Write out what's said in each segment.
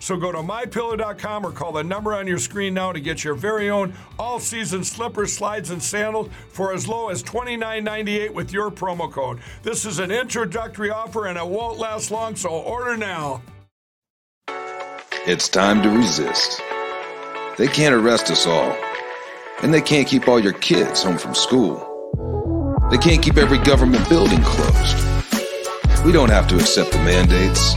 So go to mypillow.com or call the number on your screen now to get your very own all season slippers, slides, and sandals for as low as $29.98 with your promo code. This is an introductory offer and it won't last long, so order now. It's time to resist. They can't arrest us all, and they can't keep all your kids home from school. They can't keep every government building closed. We don't have to accept the mandates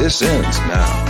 This ends now.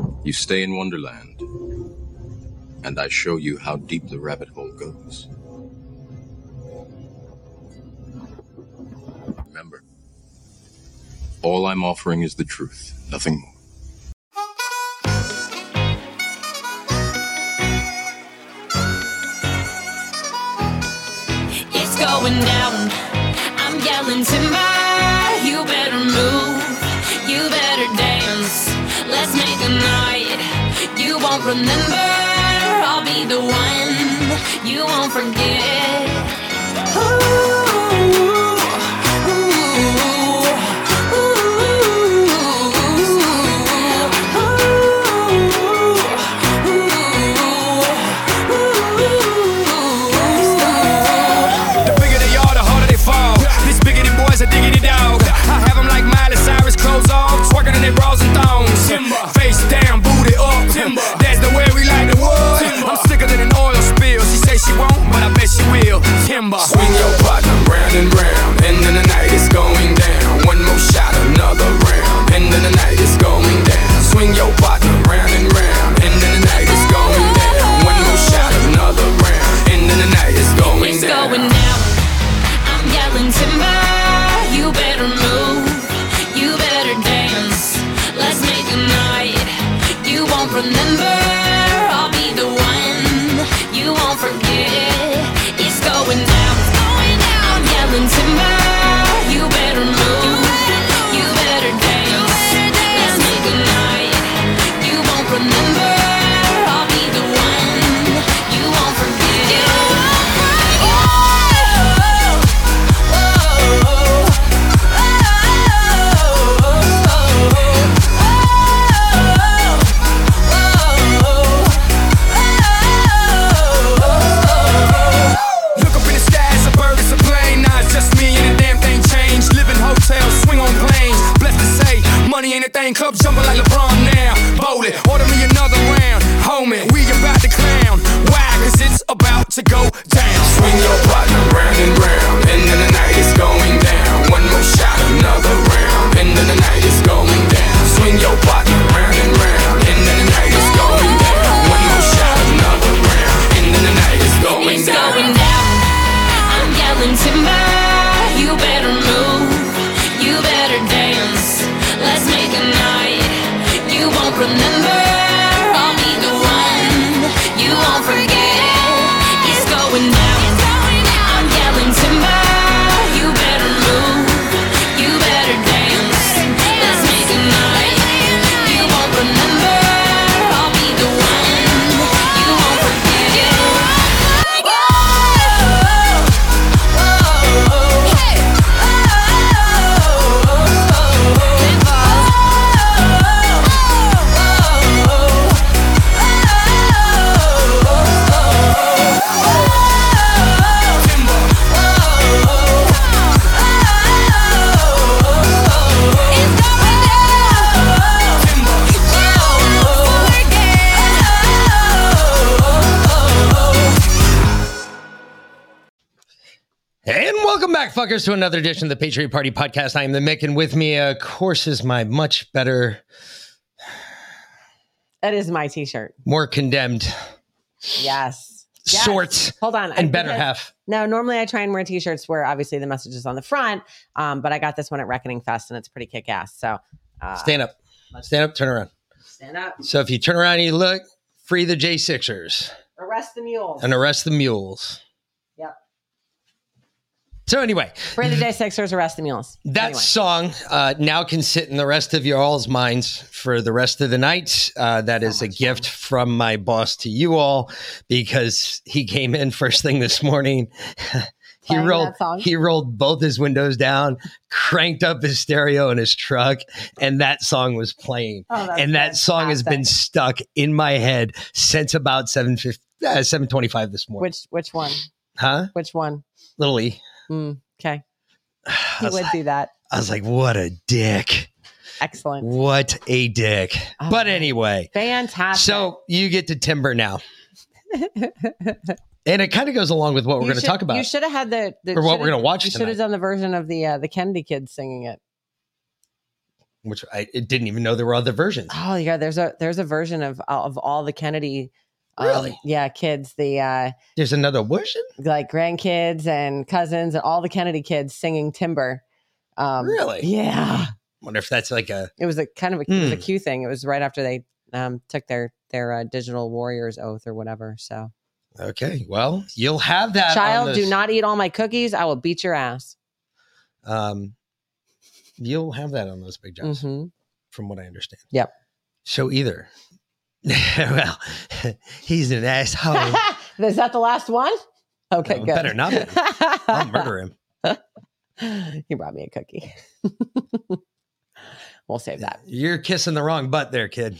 you stay in Wonderland, and I show you how deep the rabbit hole goes. Remember, all I'm offering is the truth, nothing more. It's going down. I'm yelling timber. Won't remember. I'll be the one you won't forget. swing yo jumping like welcome to another edition of the Patriot Party Podcast. I am the Mick, and with me, of course, is my much better, That is my t-shirt. more condemned Yes. Yes. sorts Hold on. I- and better because- half. No, normally I try and wear t-shirts where obviously the message is on the front. Um, but I got this one at Reckoning Fest and it's pretty kick ass. So uh, Stand up. Stand up, turn around. stand up. So if you turn around and you look, free the J6ers Arrest the mules. and arrest the mules. So anyway, Free the J Sixers, arrest the mules. That Anyway. song uh, now can sit in the rest of your all's minds for the rest of the night. Uh, that is a gift from my boss to you all because he came in first thing this morning. he Playing rolled he rolled both his windows down, cranked up his stereo in his truck, and that song was playing. Oh, that's and that song has been stuck in my head since about 750 uh, 725 this morning. Which which one? huh? Which one? Little E. Mm, okay. He would do that. I was like, what a dick. Excellent. What a dick. but Oh. anyway, Fantastic. so you get to timber now. and it kind of goes along with what we're going to talk about. You should have had the, the Or what we're gonna watch You should have done the version of the uh, the Kennedy kids singing it. which I it didn't even know there were other versions. Oh yeah, there's a there's a version of of all the Kennedy. Um, Really? yeah, kids, the uh, There's another version? like grandkids and cousins and all the Kennedy kids singing Timber. Um, Really? Yeah, wonder if that's like a it was a kind of a, it was a Hmm. Q thing. It was right after they um, took their their uh, digital warriors oath or whatever. So, okay. Well, you'll have that. on child, do not eat all my cookies. I will beat your ass. Um, you'll have that on those big jobs, hmm from what I understand. Yep. So either, well, he's an asshole. Is that the last one? Okay, No, good. better not be. I'll murder him. he brought me a cookie. we'll save that. You're kissing the wrong butt there, kid.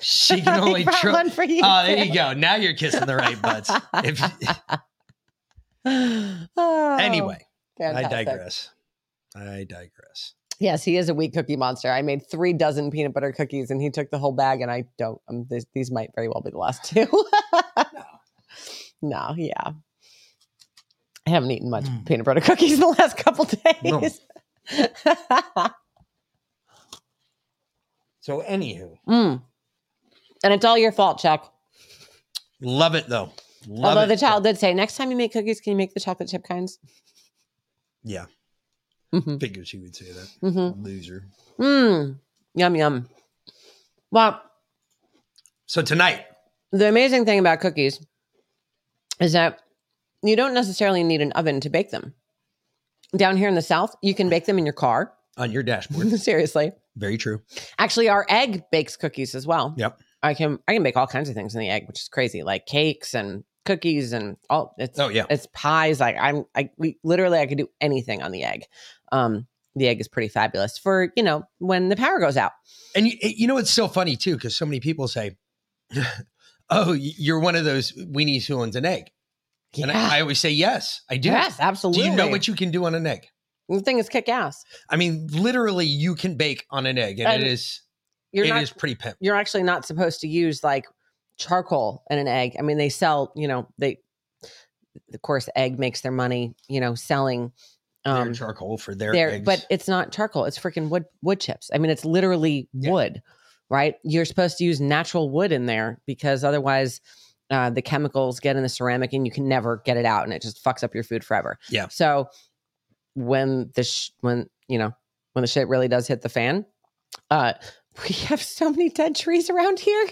She can only try. one for you. Oh, there you go. Now you're kissing the right butts. If, Oh, anyway, I digress. I digress. Yes, he is a wheat cookie monster. I made three dozen peanut butter cookies, and he took the whole bag. And I don't. Um, these, these might very well be the last two. no. yeah. I haven't eaten much Mm. peanut butter cookies in the last couple No. days. So, anywho, Mm. And it's all your fault, Chuck. love it though. Love Although it. the child did say, next time you make cookies, can you make the chocolate chip kinds? Yeah, Mm-hmm. figured she would say that. Mm-hmm. Loser. Mm. Yum, yum. Well, So tonight, the amazing thing about cookies is that you don't necessarily need an oven to bake them. Down here in the South, you can bake them in your car. on your dashboard, Seriously. very true. Actually, our egg bakes cookies as well. Yep. I can I can bake all kinds of things in the egg, which is crazy, like cakes and cookies and all. It's Oh yeah, it's pies. Like I'm, I we literally I could do anything on the egg. Um, the egg is pretty fabulous for you know when the power goes out. and you, you know it's so funny too because so many people say, "Oh, you're one of those weenies who owns an egg," and I, I always say, "Yes, I do." yes, absolutely. Do you know what you can do on an egg? The thing is kick ass. I mean, literally, you can bake on an egg, and, And it is You're it not is pretty pimp. you're actually not supposed to use like charcoal in an egg. I mean, they sell, you know, they of course egg makes their money, you know, selling um charcoal for their their eggs. but it's not charcoal, it's freaking wood wood chips. I mean, it's literally Yeah. wood, right? You're supposed to use natural wood in there because otherwise uh, the chemicals get in the ceramic and you can never get it out and it just fucks up your food forever. Yeah. So when the sh- when you know when the shit really does hit the fan, uh, we have so many dead trees around here.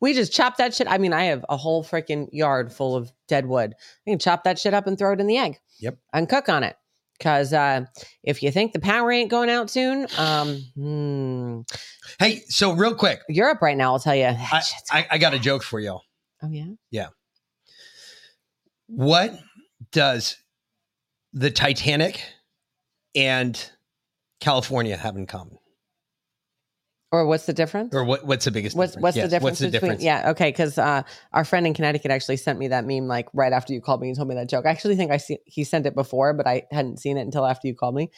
We just chop that shit. I mean, I have a whole freaking yard full of dead wood. You can chop that shit up and throw it in the egg. Yep. And cook on it. Cause uh, if you think the power ain't going out soon, um, hmm, hey, so real quick, Europe right now, I'll tell you. I, I, I got a joke for y'all. oh yeah. Yeah. What does the Titanic and California have in common? Or what's the difference? Or what, what's the biggest What's difference? what's Yes, the difference What's the between? difference? Yeah, okay, because uh, our friend in Connecticut actually sent me that meme like right after you called me and told me that joke. I actually think I see he sent it before, but I hadn't seen it until after you called me.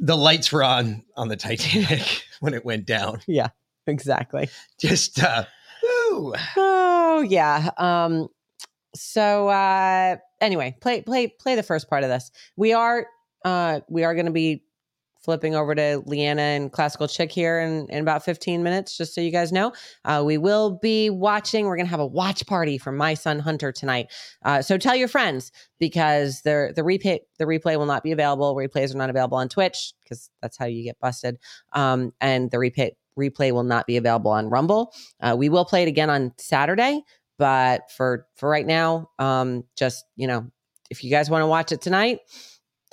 The lights were on on the Titanic when it went down. Yeah, exactly. Just uh woo. Oh yeah. Um. So uh, anyway, play play play the first part of this. We are uh we are going to be flipping over to Leanna and Classical Chick here in, in about 15 minutes, just so you guys know. Uh, we will be watching. We're going to have a watch party for my son Hunter tonight. Uh, so tell your friends because the the replay the replay will not be available. Replays are not available on Twitch because that's how you get busted. Um, and the replay replay will not be available on Rumble. Uh, we will play it again on Saturday, but for for right now, um, just you know, if you guys want to watch it tonight,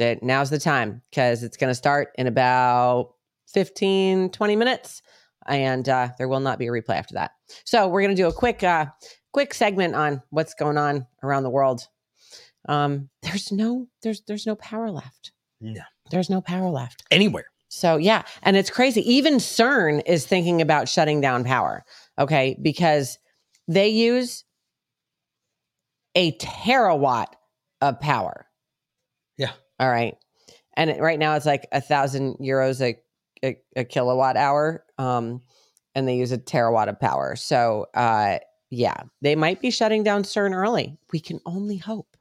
that now's the time because it's going to start in about 15 20 minutes and uh, there will not be a replay after that so we're going to do a quick uh quick segment on what's going on around the world um there's no there's there's no power left No. there's no power left Anywhere. so yeah, and it's crazy. Even CERN is thinking about shutting down power. Okay, because they use a terawatt of power. All right, and right now it's like a thousand euros a, a a kilowatt hour. Um, and they use a terawatt of power. So uh, yeah, they might be shutting down CERN early. We can only hope.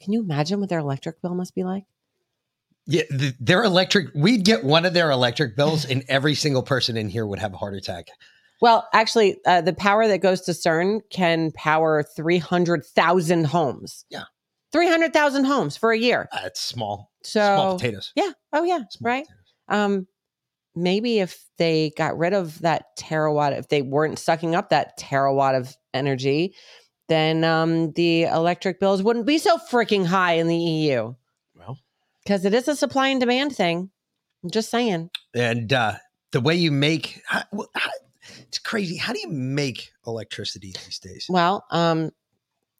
Can you imagine what their electric bill must be like? Yeah, the, their electric. We'd get one of their electric bills, and every single person in here would have a heart attack. Well, actually, uh, the power that goes to CERN can power 300,000 homes. Yeah. 300,000 homes for a year. Uh, it's small, So, small potatoes. yeah. Oh, yeah. Small right. potatoes. Um, maybe if they got rid of that terawatt, if they weren't sucking up that terawatt of energy, then um, the electric bills wouldn't be so freaking high in the EU Well, because it is a supply and demand thing. I'm just saying. and uh, the way you make how, how, it's crazy. How do you make electricity these days? Well, um,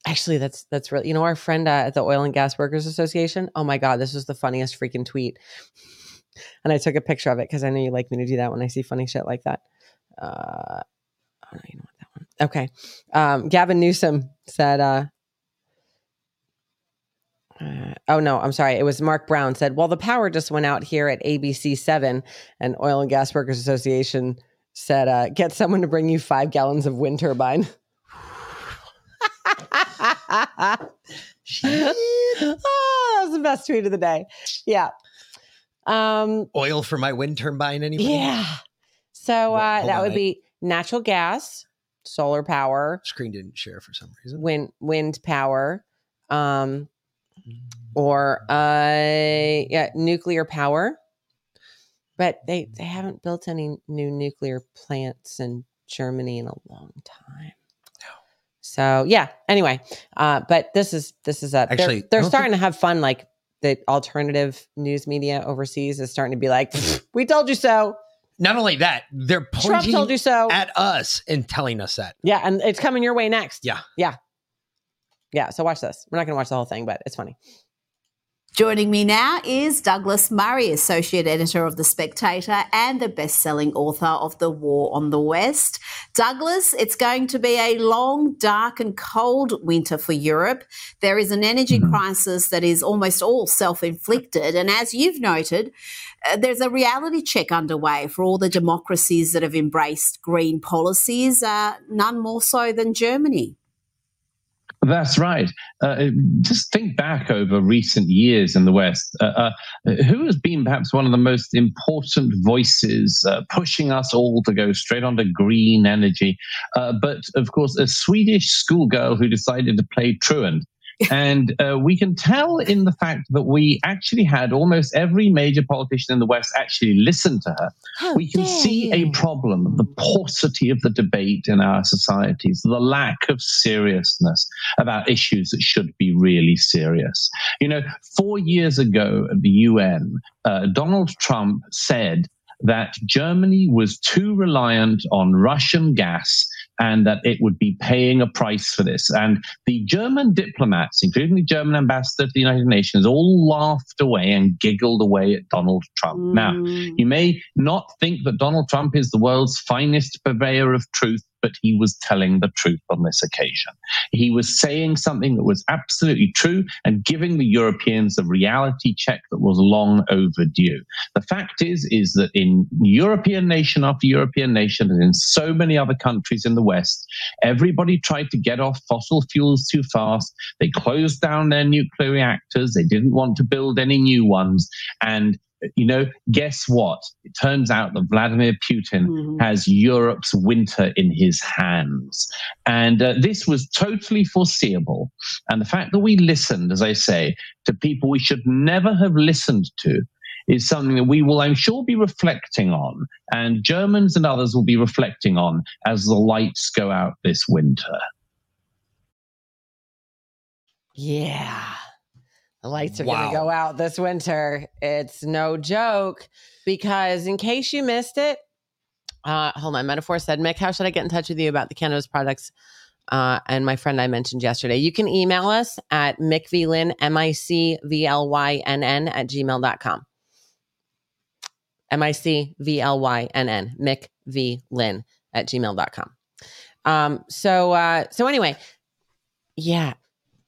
actually, that's that's really you know our friend uh, at the Oil and Gas Workers Association. Oh my God, this was the funniest freaking tweet, and I took a picture of it because I know you like me to do that when I see funny shit like that. Uh, oh no, you know what that one? Okay, um, Gavin Newsom said. Uh, uh, oh no, I'm sorry. It was Mark Brown said, "Well, the power just went out here at ABC Seven, and Oil and Gas Workers Association said, uh, get someone to bring you five gallons of wind turbine." oh, that was the best tweet of the day. Yeah. Um, Oil for my wind turbine? Anybody? yeah. So uh, hold that would be natural gas, solar power, Screen didn't share for some reason. wind wind power, um, or uh, yeah, nuclear power. But they they haven't built any new nuclear plants in Germany in a long time. So yeah. Anyway, uh, but this is this is a Actually, they're, they're starting to have fun. Like the alternative news media overseas is starting to be like, "We told you so." Not only that, they're Trump pointing told you so. at us and telling us that. yeah, and it's coming your way next. Yeah. yeah, yeah. So watch this. We're not going to watch the whole thing, but it's funny. Joining me now is Douglas Murray, Associate Editor of The Spectator and the best selling author of The War on the West. Douglas, it's going to be a long, dark, and cold winter for Europe. There is an energy Mhm. crisis that is almost all self inflicted. And as you've noted, uh, there's a reality check underway for all the democracies that have embraced green policies, uh, none more so than Germany. That's right. Uh, just think back over recent years in the West. Uh, uh, who has been perhaps one of the most important voices uh, pushing us all to go straight onto green energy? Uh, but of course, a Swedish schoolgirl who decided to play truant. And uh, we can tell in the fact that we actually had almost every major politician in the West actually listen to her. How we can see a problem, the paucity of the debate in our societies, the lack of seriousness about issues that should be really serious. You know, four years ago at the UN, uh, Donald Trump said that Germany was too reliant on Russian gas and that it would be paying a price for this. And the German diplomats, including the German ambassador to the United Nations, all laughed away and giggled away at Donald Trump. Now, Mm. you may not think that Donald Trump is the world's finest purveyor of truth, but he was telling the truth on this occasion. He was saying something that was absolutely true and giving the Europeans a reality check that was long overdue. The fact is, is that in European nation after European nation and in so many other countries in the West, everybody tried to get off fossil fuels too fast. They closed down their nuclear reactors. They didn't want to build any new ones. And you know, guess what? It turns out that Vladimir Putin Mhm. has Europe's winter in his hands. And uh, this was totally foreseeable. And the fact that we listened, as I say, to people we should never have listened to is something that we will, I'm sure, be reflecting on. And Germans and others will be reflecting on as the lights go out this winter. Yeah. The lights are Wow. going to go out this winter. It's no joke because, in case you missed it, uh, hold on. Metaphor said, Mick, how should I get in touch with you about the cannabis products? Uh, and my friend I mentioned yesterday. You can email us at mickvlyn, M I C V L Y N N, at gmail.com. M I C V L Y N N, Mick V Lynn at gmail.com. Um, so, uh, so anyway, yeah,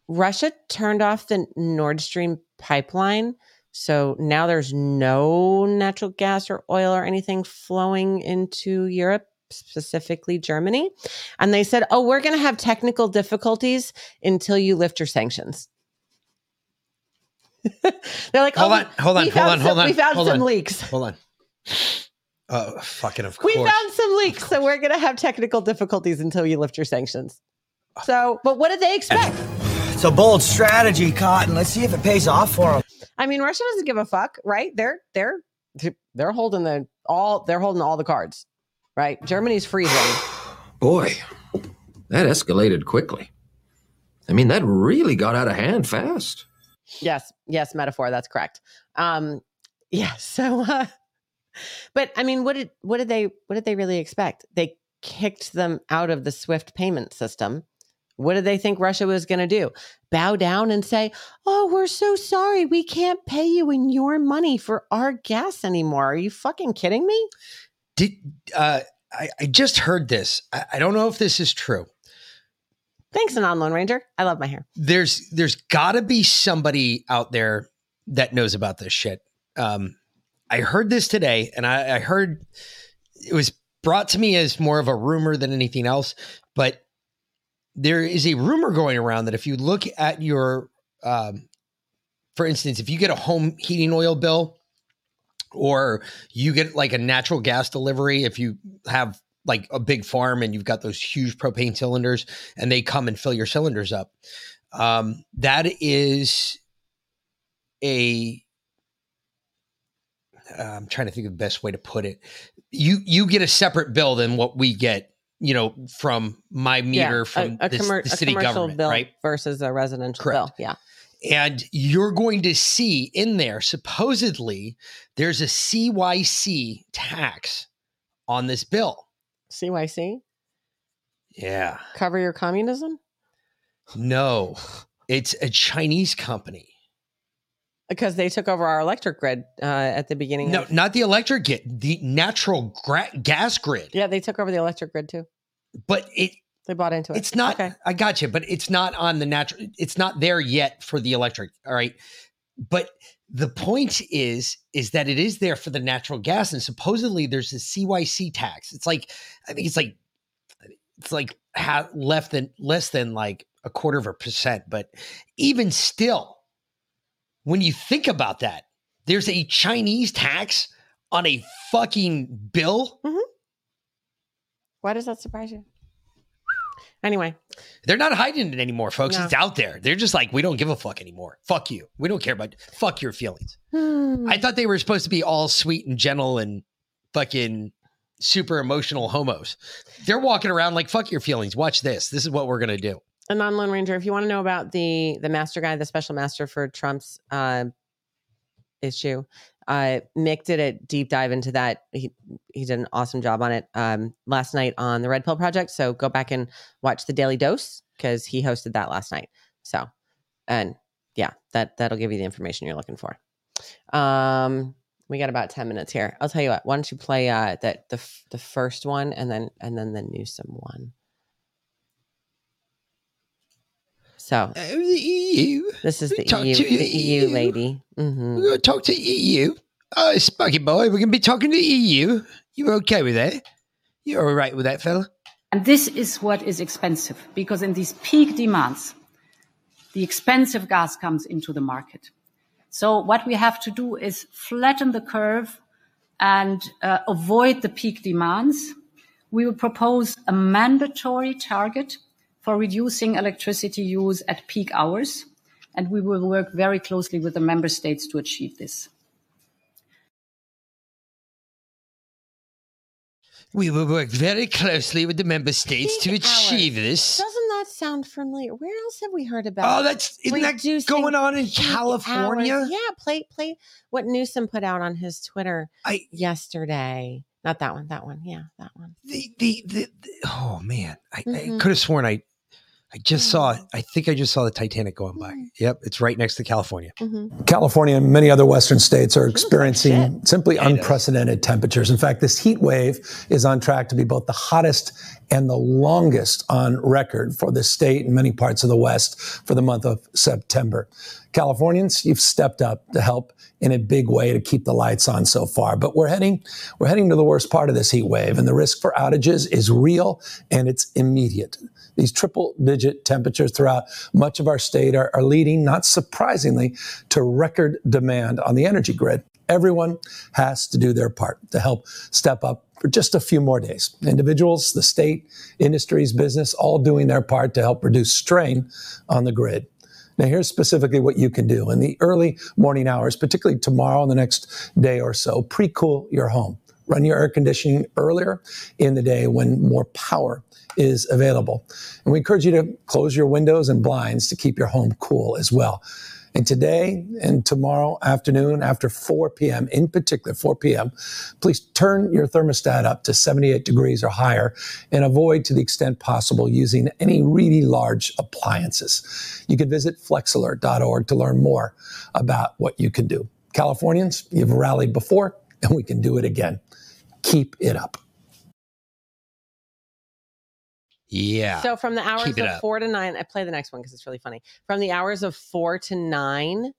Russia turned off the Nord Stream pipeline. So now there's no natural gas or oil or anything flowing into Europe, specifically Germany. And they said, oh, we're going to have technical difficulties until you lift your sanctions. They're like, Hold oh, on, hold on, hold on, some- hold on. We found hold some on, leaks. Hold on. Oh, fucking of course. We found some leaks. So we're going to have technical difficulties until you lift your sanctions. Uh. So, but what did they expect? It's a bold strategy, Cotton. Let's see if it pays off for them. I mean, Russia doesn't give a fuck, right? They're they're they're holding the all they're holding all the cards, right? Germany's freezing. Boy, that escalated quickly. I mean, that really got out of hand fast. yes, yes, metaphor. That's correct. Um, yeah. So, uh, but I mean, what did what did they what did they really expect? They kicked them out of the SWIFT payment system. What did they think Russia was going to do? Bow down and say, "Oh, we're so sorry. We can't pay you in your money for our gas anymore." Are you fucking kidding me? Did uh, I, I just heard this? I, I don't know if this is true. Thanks, Anon Lone Ranger. I love my hair. There's there's got to be somebody out there that knows about this shit. Um, I heard this today, and I, I heard it was brought to me as more of a rumor than anything else. But there is a rumor going around that if you look at your, um, for instance, if you get a home heating oil bill, or you get like a natural gas delivery, if you have like a big farm and you've got those huge propane cylinders and they come and fill your cylinders up, um, that is a I'm trying to think of the best way to put it. You you get a separate bill than what we get, you know, from my meter from a, a, the, commer- the city government, right? versus a residential Correct. bill. Yeah. And you're going to see in there, supposedly, there's a CYC tax on this bill. CYC? Yeah. Cover your communism? No, it's a Chinese company. Because they took over our electric grid uh, at the beginning. No, of, not the electric grid, the natural gra- gas grid. yeah, they took over the electric grid too. But it They bought into it. it's not Okay. I got you, but it's not on the natural it's not there yet for the electric. All right. But the point is is that it is there for the natural gas and supposedly there's a CYC tax. It's like I think it's like it's like ha- less than less than like a quarter of a percent, but even still when you think about that, there's a Chinese tax on a fucking bill. Why does that surprise you? Anyway, They're not hiding it anymore, folks. No. It's out there. They're just like, we don't give a fuck anymore. Fuck you. We don't care about fuck your feelings. Hmm. I thought they were supposed to be all sweet and gentle and fucking super emotional homos. They're walking around like fuck your feelings. Watch this. This is what we're gonna do. A non Lone Ranger. If you want to know about the the master guy, the special master for Trump's uh, issue, uh, Mick did a deep dive into that. He he did an awesome job on it um, last night on the Red Pill Project. So go back and watch the Daily Dose because he hosted that last night. So, and yeah, that that'll give you the information you're looking for. Um, we got about ten minutes here. I'll tell you what. Why don't you play uh, that the the first one and then and then the Newsom one. So the EU. this is the Talk EU, to the the EU EU. lady. hmm We're gonna talk to EU. Oh, Sparky boy, we're gonna be talking to EU. You're okay with that? You're all right with that, fella? And this is what is expensive because in these peak demands, the expensive gas comes into the market. So what we have to do is flatten the curve and uh, avoid the peak demands. We will propose a mandatory target for reducing electricity use at peak hours, and we will work very closely with the member states to achieve this. We will work very closely with the member states to achieve hours. this. Doesn't that sound familiar? Where else have we heard about? Oh, that's isn't that going on in California? hours? Yeah, play play what Newsom put out on his Twitter I yesterday. Not that one. That one. Yeah, that one. the the, the, the oh man, I, I Mhm. could have sworn I I just saw Mm. I think I just saw the Titanic going by. Yep, it's right next to California. Mm-hmm. California and many other Western states are like experiencing simply it does. unprecedented temperatures. In fact, this heat wave is on track to be both the hottest and the longest on record for the state and many parts of the West for the month of September. Californians, you've stepped up to help in a big way to keep the lights on so far, but we're heading we're heading to the worst part of this heat wave and the risk for outages is real and it's immediate. These triple digit temperatures throughout much of our state are, are leading, not surprisingly, to record demand on the energy grid. Everyone has to do their part to help step up for just a few more days. Individuals, the state, industries, business, all doing their part to help reduce strain on the grid. Now, here's specifically what you can do in the early morning hours, particularly tomorrow and the next day or so. Pre cool your home. Run your air conditioning earlier in the day when more power is available. And we encourage you to close your windows and blinds to keep your home cool as well. And today and tomorrow afternoon, after 4 p.m., in particular, 4 p.m., please turn your thermostat up to 78 degrees or higher and avoid, to the extent possible, using any really large appliances. You can visit flexalert.org to learn more about what you can do. Californians, you've rallied before, and we can do it again. Keep it up. Yeah. So from the hours of four to nine, I play the next one because it's really funny. From the hours of four to nine,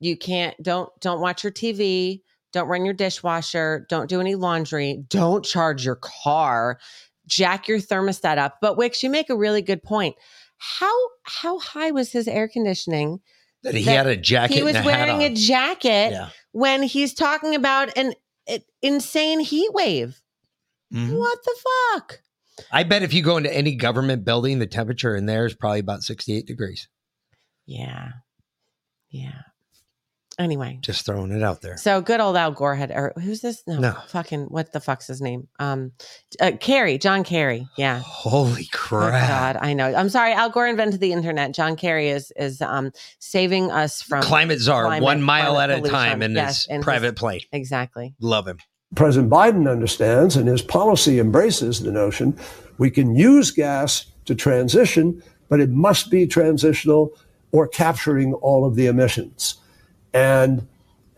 you can't don't don't watch your TV, don't run your dishwasher, don't do any laundry, don't charge your car, jack your thermostat up. But Wix, you make a really good point. How how high was his air conditioning? that he that had a jacket he was a wearing a jacket Yeah. when he's talking about an, an insane heat wave. Mhm. What the fuck? I bet if you go into any government building, the temperature in there is probably about 68 degrees. Yeah. Yeah. Anyway. Just throwing it out there. So good old Al Gore had, or who's this? No, No. fucking, what the fuck's his name? Um, uh, Kerry, John Kerry. Yeah. Holy Oh, crap. God, I know. I'm sorry. Al Gore invented the internet. John Kerry is is um saving us from Climate czar, climate- one mile at a time in Yes, his his- private plane. Exactly. Love him. President Biden understands and his policy embraces the notion we can use gas to transition, but it must be transitional or capturing all of the emissions. and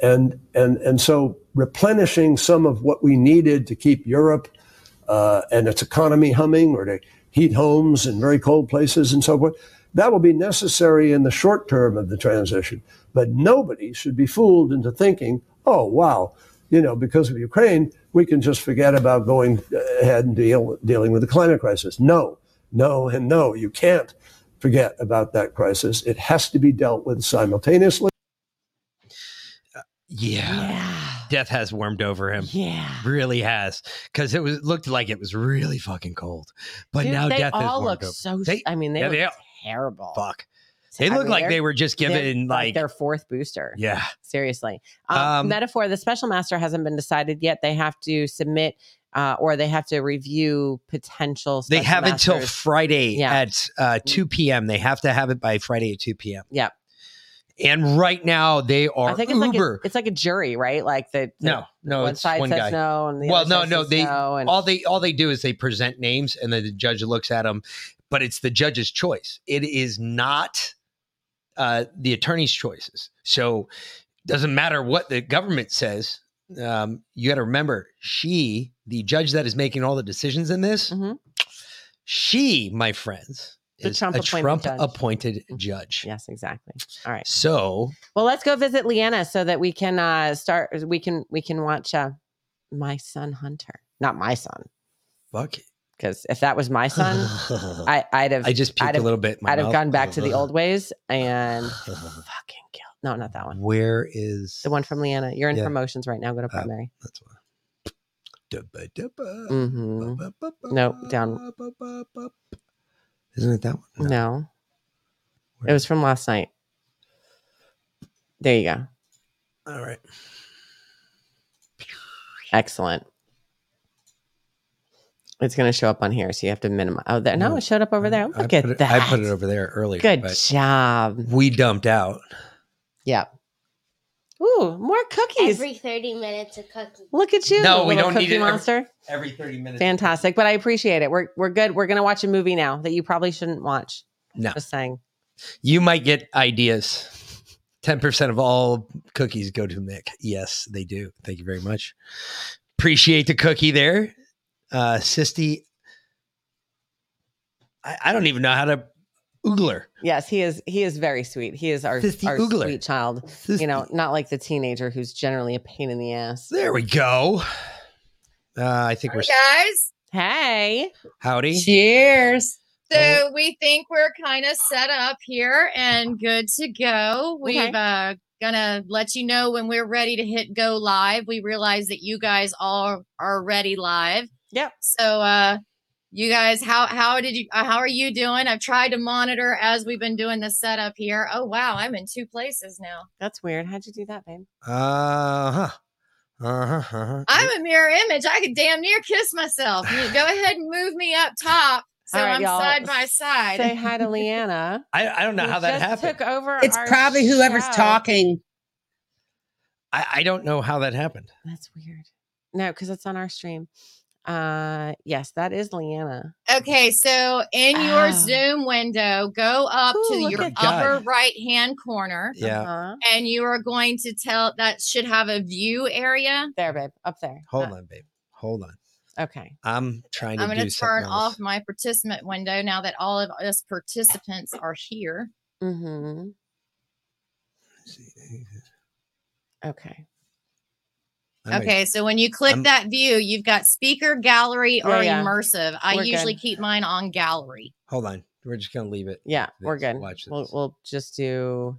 and and and so replenishing some of what we needed to keep Europe uh, and its economy humming, or to heat homes in very cold places and so forth. That will be necessary in the short term of the transition. But nobody should be fooled into thinking, oh, wow, you know, because of Ukraine, we can just forget about going ahead and deal, dealing with the climate crisis. No, no, and no, you can't forget about that crisis. It has to be dealt with simultaneously. Uh, yeah. Death has warmed over him. Yeah. Really has. Because it was looked like it was really fucking cold. But Dude, now they death has all warmed look over. so. They- I mean, they yeah, look they terrible. Fuck. They I look mean, like they're- were just given like, their fourth booster. yeah. seriously. Um, Um, metaphor: the special master hasn't been decided yet. They have to submit, uh, or they have to review potential. They have until. Friday Yeah. at uh, 2 p.m. They have to have it by Friday at 2 p.m. Yeah. And right now they are I think it's like a, it's like a jury, right? Like the, the- no, no, one side one says guy. no, and the well, no, no. They no, and all they all they do is they present names, and then the judge looks at them. But it's the judge's choice. It is not uh, the attorney's choices. So doesn't matter what the government says. Um, you got to remember, she, the judge that is making all the decisions in this, she, my friends, The is Trump a appointed Trump judge. appointed judge. yes, exactly. All right. So Well, let's go visit Leanna so that we can uh, start. We can we can watch uh, my son Hunter, not my son. Fuck. Because if that was my son, I, I'd have. I just puked I'd a little bit my I'd have gone back to the old ways and fucking kill. No, not that one. Where is The one from Leanna. You're in Yeah. promotions right now. Go to Uh, primary. That's why. Dubba, Mm-hmm. Nope, down. Isn't it that one? No. It was from last night. There you go. All right. Excellent. It's going to show up on here, so you have to minimize. Oh, there. No, No, it showed up over mm-hmm. there. Look I at put it, that. I put it over there earlier. Good job. We dumped out. Yeah. Ooh, more cookies. Every 30 minutes a cookie. Look at you. No, we don't need cookie it every- Every 30 minutes. Fantastic, but I appreciate it. We're we're good. We're gonna watch a movie now that you probably shouldn't watch. No. Just saying. You might get ideas. 10% of all cookies go to Mick. Yes, they do. Thank you very much. Appreciate the cookie there. Uh Sisty. I, I don't even know how to oogler. Yes, he is. He is very sweet. He is our, our Oogler. sweet child. You know, not like the teenager who's generally a pain in the ass. There we go. Uh, I think we're guys. Hey. howdy. Cheers. So Oh. we think we're kind of set up here and good to go. We've Okay. uh gonna let you know when we're ready to hit go live. We realize that you guys all are ready live. Yep. So uh you guys how how did you uh, how are you doing? I've tried to monitor as we've been doing the setup here. Oh wow, I'm in two places now. That's weird. How'd you do that, babe? Uh huh. Uh huh. Uh-huh. I'm a mirror image. I could damn near kiss myself. You go ahead and move me up top so All right, I'm y'all. side by side. Say hi to Leanna. I, I don't know who how that happened. Took over. It's our probably whoever's show. talking. I, I don't know how that happened. That's weird. No, because it's on our stream. Uh, yes, that is Leanna. Okay, so in your Ah. Zoom window, go up Ooh, to your upper that. right hand corner, Yeah. Uh-huh. and you are going to tell that should have a view area. There, babe. Up there. Hold on, babe. Hold on. Okay. I'm trying to I'm going to turn something off my participant window now that all of us participants are here. Mm-hmm. Okay. I might- Okay, so when you click I'm- that view, you've got speaker, gallery, or Yeah, yeah. immersive. I We're usually good. keep mine on gallery. Hold on. We're just gonna leave it. Yeah, like we're good. Watch this. We'll, we'll just do.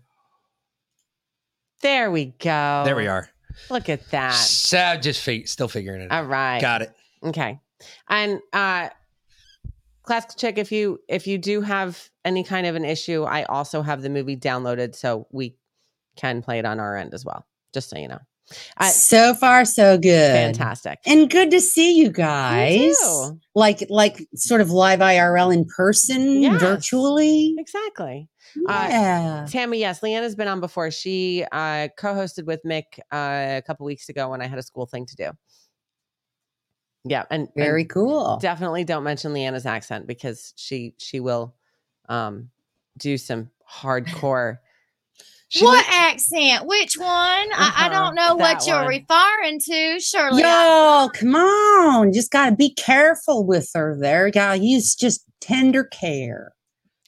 There we go. there we are. Look at that. So just fig- still figuring it out. All right. Got it. Okay. And uh classical chick, if you if you do have any kind of an issue, I also have the movie downloaded so we can play it on our end as well. Just so you know. I, so far, so good. fantastic. And good to see you guys. Like like sort of live IRL in person, Yes. virtually. Exactly. Uh, Tammy, yes, Leanna's been on before. She uh, co-hosted with Mick uh, a couple weeks ago when I had a school thing to do. Yeah, and and Very cool. definitely don't mention Leanna's accent because she she will um, do some hardcore what accent? Which one? I, I uh-huh, don't know what you're one. referring to. Surely. Yo, come on. Just got to be careful with her there. Got to use just tender care.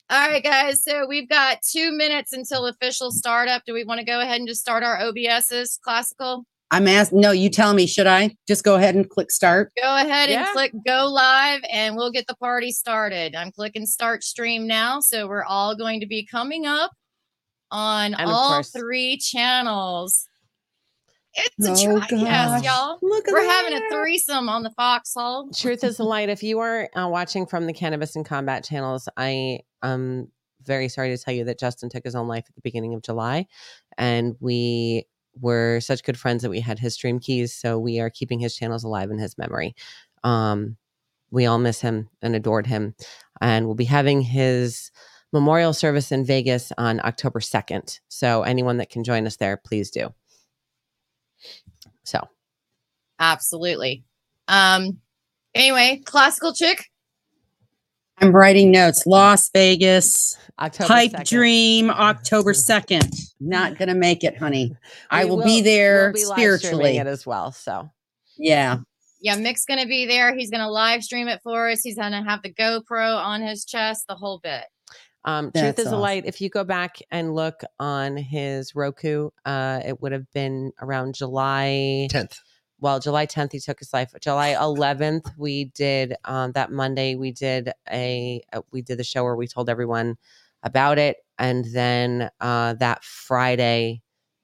All right, guys. So we've got two minutes until official startup. Do we want to go ahead and just start our OBSs classical? I'm asked. No, you tell me. Should I just go ahead and click start? Go ahead and click go live and we'll get the party started. I'm clicking start stream now. So we're all going to be coming up on all course- three channels. It's a Oh, try y'all. Look at We're having that. a threesome on the foxhole. Truth is a light. If you are uh, watching from the Cannabis and Combat channels, I am very sorry to tell you that Justin took his own life at the beginning of July, and we were such good friends that we had his stream keys. So we are keeping his channels alive in his memory. Um, we all miss him and adored him, and we'll be having his memorial service in Vegas on October second. So anyone that can join us there, please do. So Absolutely. Um anyway, classical chick. I'm writing notes. Las Vegas. October Pipe 2nd. Dream, October 2nd. Not going to make it, honey. I We will, be there we'll be live streaming spiritually. it as well. So Yeah. Yeah, Mick's gonna be there. He's gonna live stream it for us. He's gonna have the GoPro on his chest, the whole bit. Um, Truth is a light. If you go back and look on his Roku, uh, it would have been around July 10th. Well, July 10th, he took his life. July 11th, we did um, that Monday. We did a, uh we did the show where we told everyone about it, and then uh, that Friday,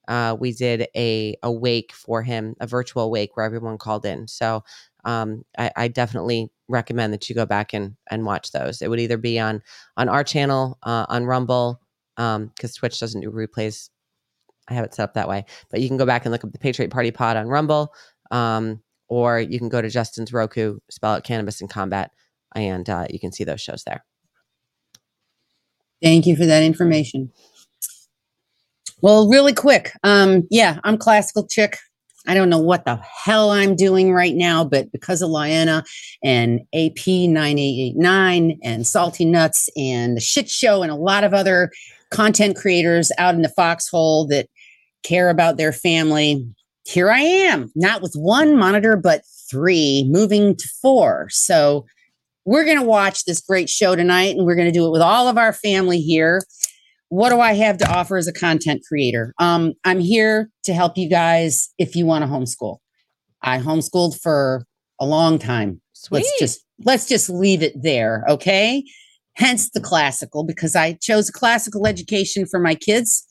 uh, we did a a wake for him, a virtual wake where everyone called in. So um, I, I definitely recommend that you go back and and watch those. It would either be on on our channel, uh, on Rumble, because Twitch doesn't do replays. I have it set up that way, but you can go back and look up the Patriot Party Pod on Rumble, um, or you can go to Justin's Roku, spell out Cannabis and Combat, and uh, you can see those shows there. Thank you for that information. Well, really quick. Um, yeah, I'm classical chick. I don't know what the hell I'm doing right now, but because of Lyanna and AP 9889 and Salty Nuts and the shit show and a lot of other content creators out in the foxhole that care about their family, here I am, not with one monitor, but three, moving to four. So we're going to watch this great show tonight and we're going to do it with all of our family here. What do I have to offer as a content creator? Um, I'm here to help you guys if you want to homeschool. I homeschooled for a long time. Let's just let's just leave it there, okay? Hence the classical because I chose a classical education for my kids,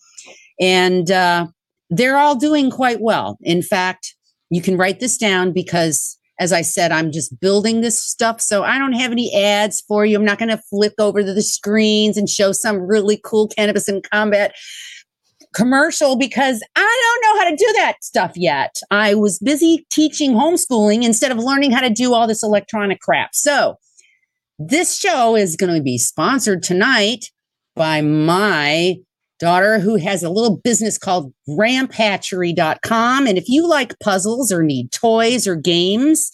and uh, they're all doing quite well. In fact, you can write this down because as I said, I'm just building this stuff. So I don't have any ads for you. I'm not going to flip over to the screens and show some really cool cannabis and combat commercial because I don't know how to do that stuff yet. I was busy teaching homeschooling instead of learning how to do all this electronic crap. So this show is going to be sponsored tonight by my daughter who has a little business called ramphatchery.com. And if you like puzzles or need toys or games,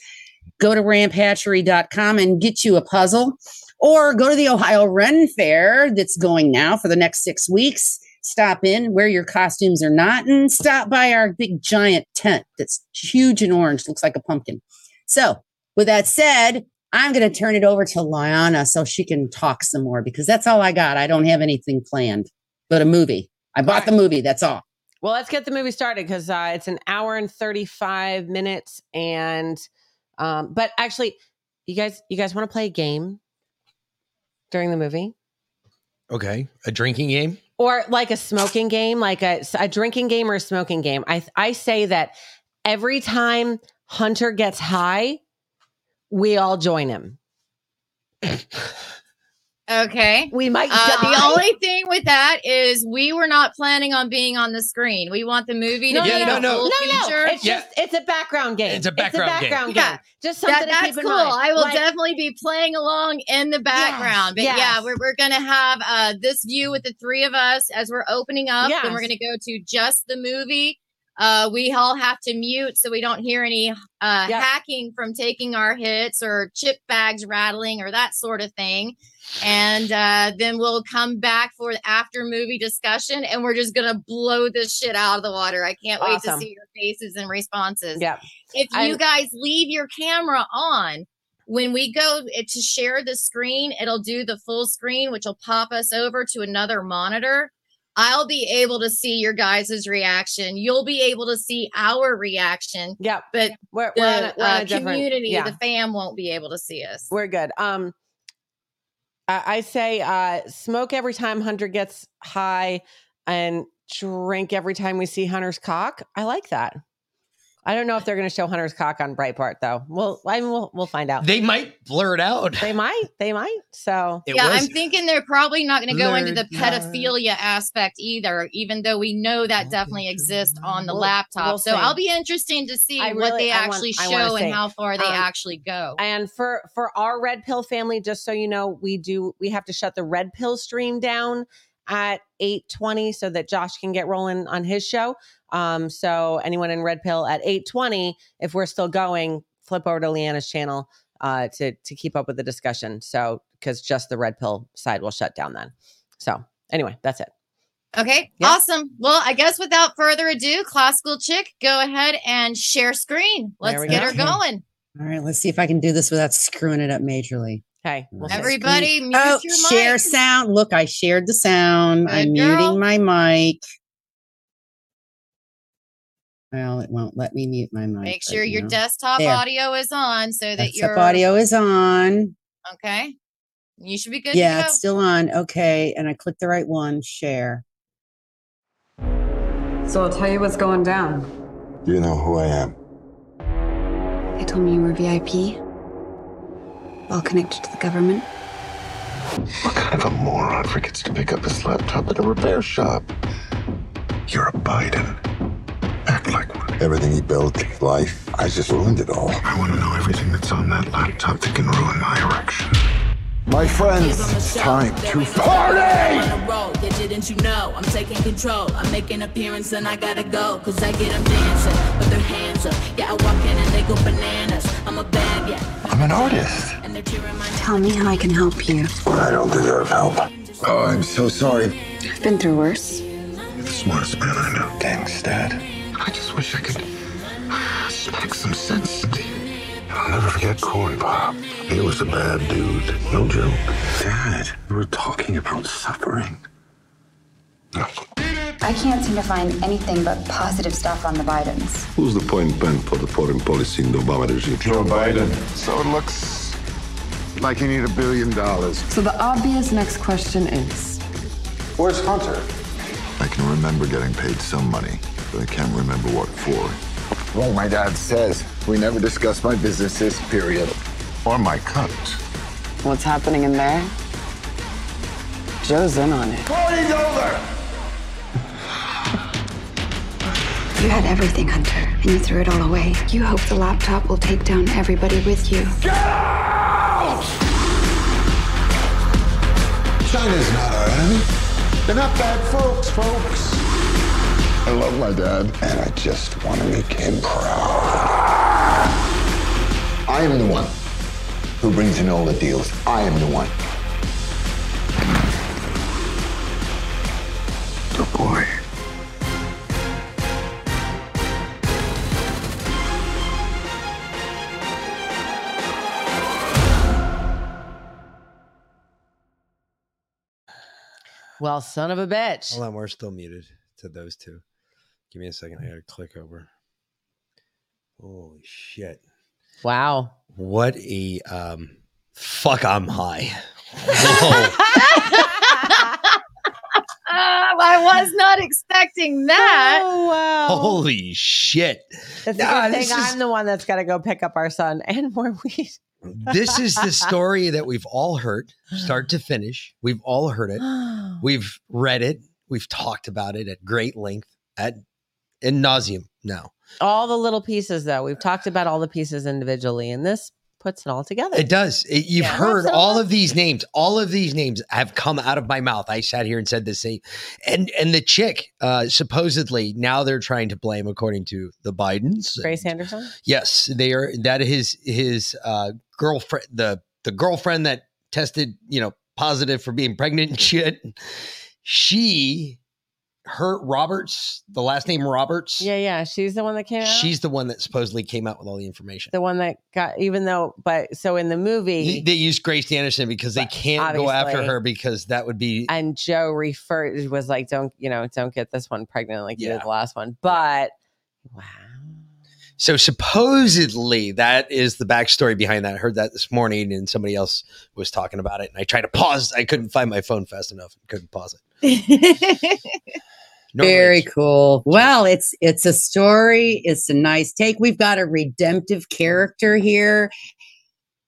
go to ramphatchery.com and get you a puzzle or go to the Ohio Ren Fair that's going now for the next six weeks. Stop in, wear your costumes or not, and stop by our big giant tent that's huge and orange, looks like a pumpkin. So, with that said, I'm going to turn it over to Liana so she can talk some more because that's all I got. I don't have anything planned but a movie. I bought the movie. That's all. Well, let's get the movie started because uh, it's an hour and thirty-five minutes, and um, but actually, you guys, you guys want to play a game during the movie, Okay. A drinking game? or like a smoking game, like a, a drinking game or a smoking game? I I say that every time Hunter gets high, we all join him. Okay. We might Uh, the only thing with that is we were not planning on being on the screen. We want the movie to No, be no, the no, no, full no, no. It's just it's a background game. It's a background game. background Yeah. game. Just something That, to that's keep in cool. mind. I will Like- definitely be playing along in the background. but yeah, we're, we're going to have uh, this view with the three of us as we're opening up. Then we're going to go to just the movie. Uh, we all have to mute so we don't hear any uh, hacking from taking our hits or chip bags rattling or that sort of thing. And uh, then we'll come back for the after movie discussion and we're just going to blow this shit out of the water. I can't wait to see your faces and responses. Yeah. If you I'm- guys leave your camera on, when we go eh, to share the screen, it'll do the full screen, which will pop us over to another monitor. I'll be able to see your guys' reaction. You'll be able to see our reaction. Yeah. But We're, the we're on a, we're on uh, community, yeah. the fam won't be able to see us. We're good. Um, I, say uh, smoke every time Hunter gets high, and drink every time we see Hunter's cock. I like that. I don't know if they're going to show Hunter's cock on Breitbart though. Well, I mean, we'll we'll find out. They might blur it out. They might. They might. So yeah, I'm thinking they're probably not going to go into the Blurred line. pedophilia aspect either, even though we know that definitely exists on the We'll- laptop. we'll so see. I'll be interesting to see I what they I actually wanna show and how far they Um, actually go. And for for our red pill family, just so you know, we do we have to shut the red pill stream down at 820 so that Josh can get rolling on his show. Um, so anyone in red pill at 820, if we're still going, flip over to Leanna's channel uh to to keep up with the discussion. So because just the red pill side will shut down then. So anyway, that's it. Okay, awesome. Well, I guess without further ado, classical chick, go ahead and share screen. Let's get go. her going. All right, let's see if I can do this without screwing it up majorly. Hey, Everybody, mute oh, your share mic. sound. Look, I shared the sound. I'm girl. muting my mic. Well, it won't let me mute my mic. Make sure your now. desktop There. audio is on so that Desktop your audio is on. okay. You should be good yeah, to go. it's still on. Okay, and I clicked the right one. Share. So I'll tell you what's going down. You know who I am. They told me you were VIP. All connected to the government. What kind of a moron forgets to pick up his laptop at a repair shop? You're a Biden. Act like one. Everything he built, his life, I just ruined it all. I want to know everything that's on that laptop that can ruin my erection. My friends, it's time to party! on the road. Yeah, didn't you know? I'm taking control. I make an appearance and I gotta go. Cause I get them dancing with their hands up. Yeah, I walk in and they go bananas. I'm a bad, yeah. I'm an artist. And they're cheering my Tell me how I can help you. I don't deserve help. Oh, I'm so sorry. I've been through worse. You're the smartest man I know. Thanks, Dad. I just wish I could smack some sense into you. I'll never forget Corey Bob. He was a bad dude. No joke. Dad, we were talking about suffering. I can't seem to find anything but positive stuff on the Bidens. Who's the point man for the foreign policy in the Obama regime? Joe Biden. So it looks like you need a billion dollars. So the obvious next question is Where's Hunter? I can remember getting paid some money, but I can't remember what for. Well, my dad says we never discuss my businesses, period. Or my cut. what's happening in there? Joe's in on it. Party's over! You had everything, Hunter, and you threw it all away. You hope the laptop will take down everybody with you. Out! China's not our enemy. They're not bad folks, folks. I love my dad, and I just want to make him proud. I am the one who brings in all the deals. I am the one. Good boy. Well, son of a bitch. Hold on, we're still muted to those two. Give me a second. I gotta click over. Holy shit. Wow. What a um fuck I'm high. I was not expecting that. Oh wow. Holy shit. It's Nah, a good this thing is- I'm the one that's got to go pick up our son and more weed. This is the story that we've all heard, start to finish. We've all heard it. We've read it. We've talked about it at great length, at in nauseum now. all the little pieces, though. We've talked about all the pieces individually, and this puts it all together. It does. It- you've Yeah. heard Absolutely. all of these names. All of these names have come out of my mouth. I sat here and said the same. And and the chick, uh, supposedly now they're trying to blame, according to the Bidens. Grace Anderson. Yes, they are. That is his uh, girlfriend. The the girlfriend that tested, you know, positive for being pregnant and shit. She, her Roberts, the last name Roberts. Yeah, yeah. She's the one that came out. She's the one that supposedly came out with all the information. the one that got even though but so in the They, movie they used Grace Anderson because they can't go after her because that would be and Joe referred was like, don't you know, don't get this one pregnant like you did the last one. But so supposedly that is the backstory behind that. I heard that this morning and somebody else was talking about it and I tried to pause. I couldn't find my phone fast enough. Couldn't pause it. Very cool. Well, it's it's a story. It's a nice take. We've got a redemptive character here.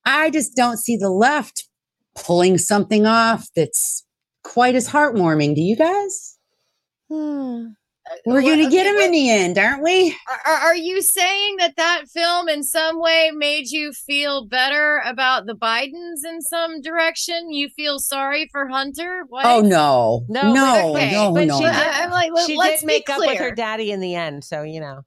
I just don't see the left pulling something off that's quite as heartwarming. Do you guys? Hmm. We're going to get him in the end, aren't we? Are, are you saying that that film in some way made you feel better about the Bidens in some direction? You feel sorry for Hunter? What? Oh no, no, no, but, no, but no. she no. did, I'm like, let- she let's did make up with her daddy in the end, so you know.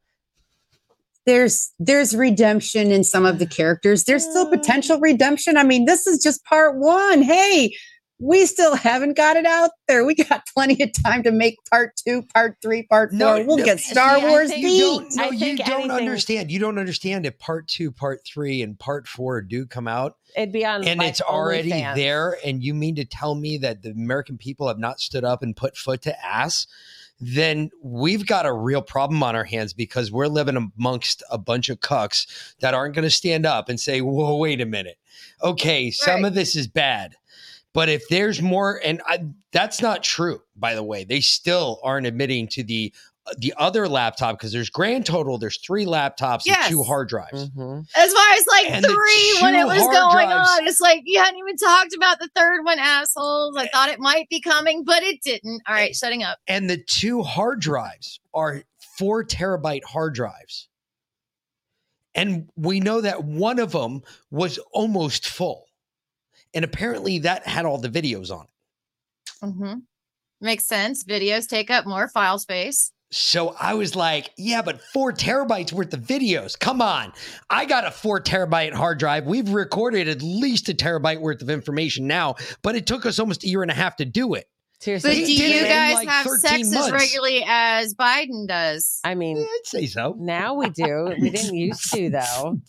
there's there's redemption in some of the characters. There's still mm. potential redemption. I mean, this is just part one. Hey, we still haven't got it out there. We got plenty of time to make part two, part three, part four. we'll get Star See, Wars think beat. You don't, no, you don't anything- understand. You don't understand if part two, part three, and part four do come out. It'd be on and it's already OnlyFans. there. And you mean to tell me that the American people have not stood up and put foot to ass? Then we've got a real problem on our hands because we're living amongst a bunch of cucks that aren't going to stand up and say, "Whoa, wait a minute, okay, some of this is bad." But if there's more, and I, that's not true, by the way, they still aren't admitting to the the other laptop because there's grand total. There's three laptops Yes. and two hard drives. Mm-hmm. as why it's like And three when it was going drives- on. It's like you hadn't even talked about the third one, assholes. I thought it might be coming, but it didn't. All right, shutting up. and the two hard drives are four terabyte hard drives. And we know that one of them was almost full. And apparently that had all the videos on it. hmm Makes sense. Videos take up more file space. So I was like, yeah, but four terabytes worth of videos. Come on. I got a four terabyte hard drive. We've recorded at least a terabyte worth of information now, but it took us almost a year and a half to do it. But do did you guys like, have 13 sex as regularly as Biden does? I mean, I'd say so. Now we do. We didn't used to though.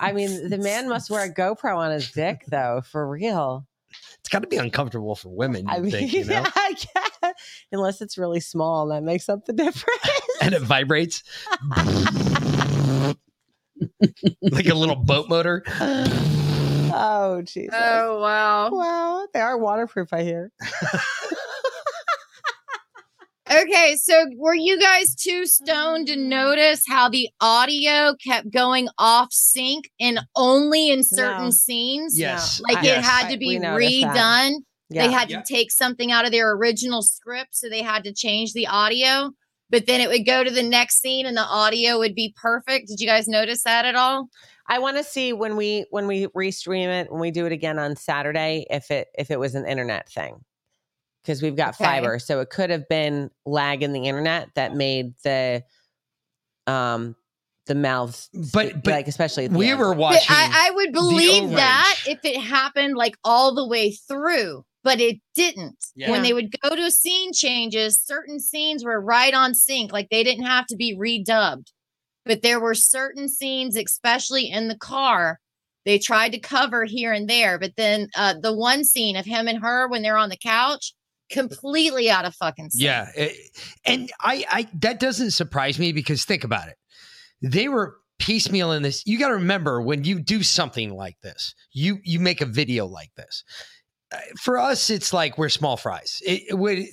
I mean, the man must wear a GoPro on his dick though, for real. It's got to be uncomfortable for women, I mean, think, you know? yeah, I guess. unless it's really small, that makes up the difference. and it vibrates like a little boat motor. oh, Jesus. Oh wow. Wow, they are waterproof. I hear. Okay, so were you guys too stoned to notice how the audio kept going off sync and only in certain No. scenes? Yes. Like Yes. it had to be we that. redone. Yeah. They had Yeah. to take something out of their original script, so they had to change the audio. But then it would go to the next scene and the audio would be perfect. Did you guys notice that at all? I want to see when we when we restream it when we do it again on Saturday if it if it was an internet thing because we've got Okay. fiber, so it could have been lag in the internet that made the um the mouths But- but like especially the We end. were watching. I, I would believe that if it happened like all the way through, but it didn't. Yeah. When they would go to scene changes, certain scenes were right on sync, like they didn't have to be redubbed. But there were certain scenes, especially in the car, they tried to cover here and there. But then uh, the one scene of him and her when they're on the couch, completely out of fucking. Yeah, and I, I that doesn't surprise me because think about it. They were piecemeal in this. You got to remember when you do something like this, you you make a video like this. Uh, For us, it's like we're small fries. It, it would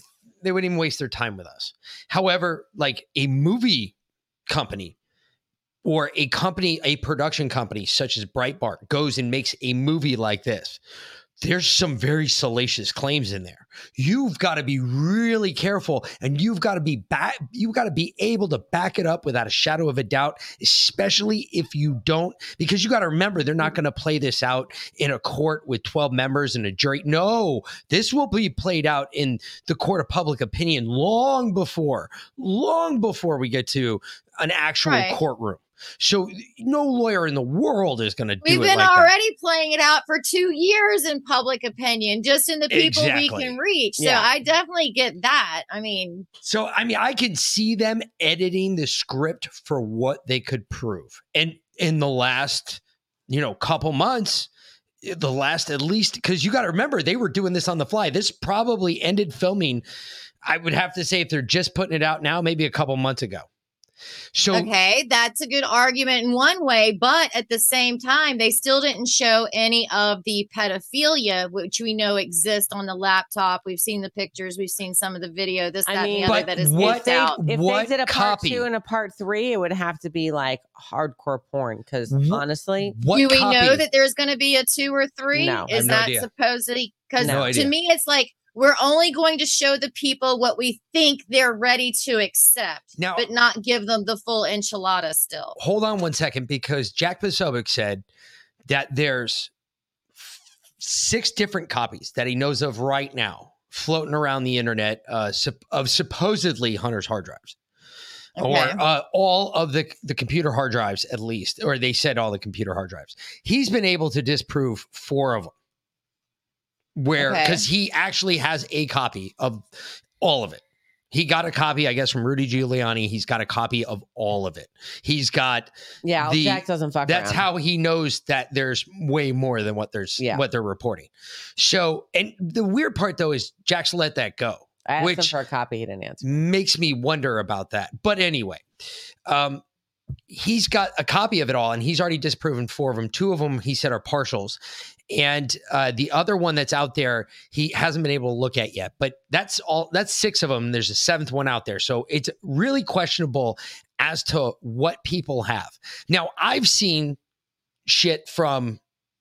they wouldn't even waste their time with us. However, like a movie company or a company, a production company such as Breitbart goes and makes a movie like this. There's some very salacious claims in there. You've got to be really careful and you've got to be back you've got to be able to back it up without a shadow of a doubt, especially if you don't because you got to remember they're not going to play this out in a court with 12 members and a jury. No, this will be played out in the court of public opinion long before long before we get to an actual Right. courtroom. So no lawyer in the world is going to do We've it been like that. already playing it out for two years in public opinion, just in the people Exactly. we can reach. So Yeah. I definitely get that. I mean, So I mean, I can see them editing the script for what they could prove. And in the last, you know, couple months, eh, the last at least because you got to remember they were doing this on the fly. This probably ended filming. I would have to say if they're just putting it out now, maybe a couple months ago. So okay, that's a good argument in one way, but at the same time, they still didn't show any of the pedophilia, which we know exists on the laptop. We've seen the pictures, we've seen some of the video, this, that, I mean, and the other that is what they, out. if What they did a part copy? two and a part three, it would have to be like hardcore porn. Because honestly, what Do we copy? know that there's going to be a two or three? No. I Is have no that idea. supposedly? Because No to idea. me, it's like we're only going to show the people what we think they're ready to accept, Now- but not give them the full enchilada still. hold on one second because Jack Posobiec said that there's six different copies that he knows of right now floating around the internet uh, of supposedly Hunter's hard drives. Okay. Or uh, all of the the computer hard drives, at least, or they said all the computer hard drives. He's been able to disprove four of them, where Okay. because he actually has a copy of all of it. He got a copy, I guess, from Rudy Giuliani. He's got a copy of all of it. He's got yeah, the- Jack doesn't fuck that's around. how he knows that there's way more than what there's Yeah. what they're reporting. So, and the weird part though is Jack's let that go, I asked him which for a copy. He didn't answer. makes me wonder about that. But anyway, um, he's got a copy of it all, and he's already disproven four of them. Two of them he said are partials, and uh, the other one that's out there he hasn't been able to look at yet. But that's all. That's six of them. There's a seventh one out there, so it's really questionable as to what people have. Now, I've seen shit from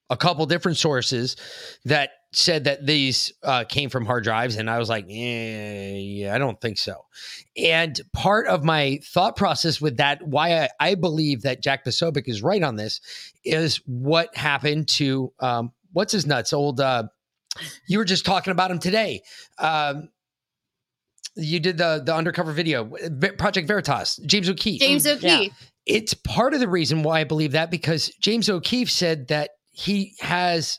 a couple different sources that said that these uh, came from hard drives, and I was like, eh, yeah, I don't think so. And part of my thought process with that, why I, I believe that Jack Posobiec is right on this, is what happened to um, what's his nuts old. Uh, you were just talking about him today. Um, you did the the undercover video, Project Veritas, James O'Keefe. James O'Keefe. It's part of the reason why I believe that because James O'Keefe said that he has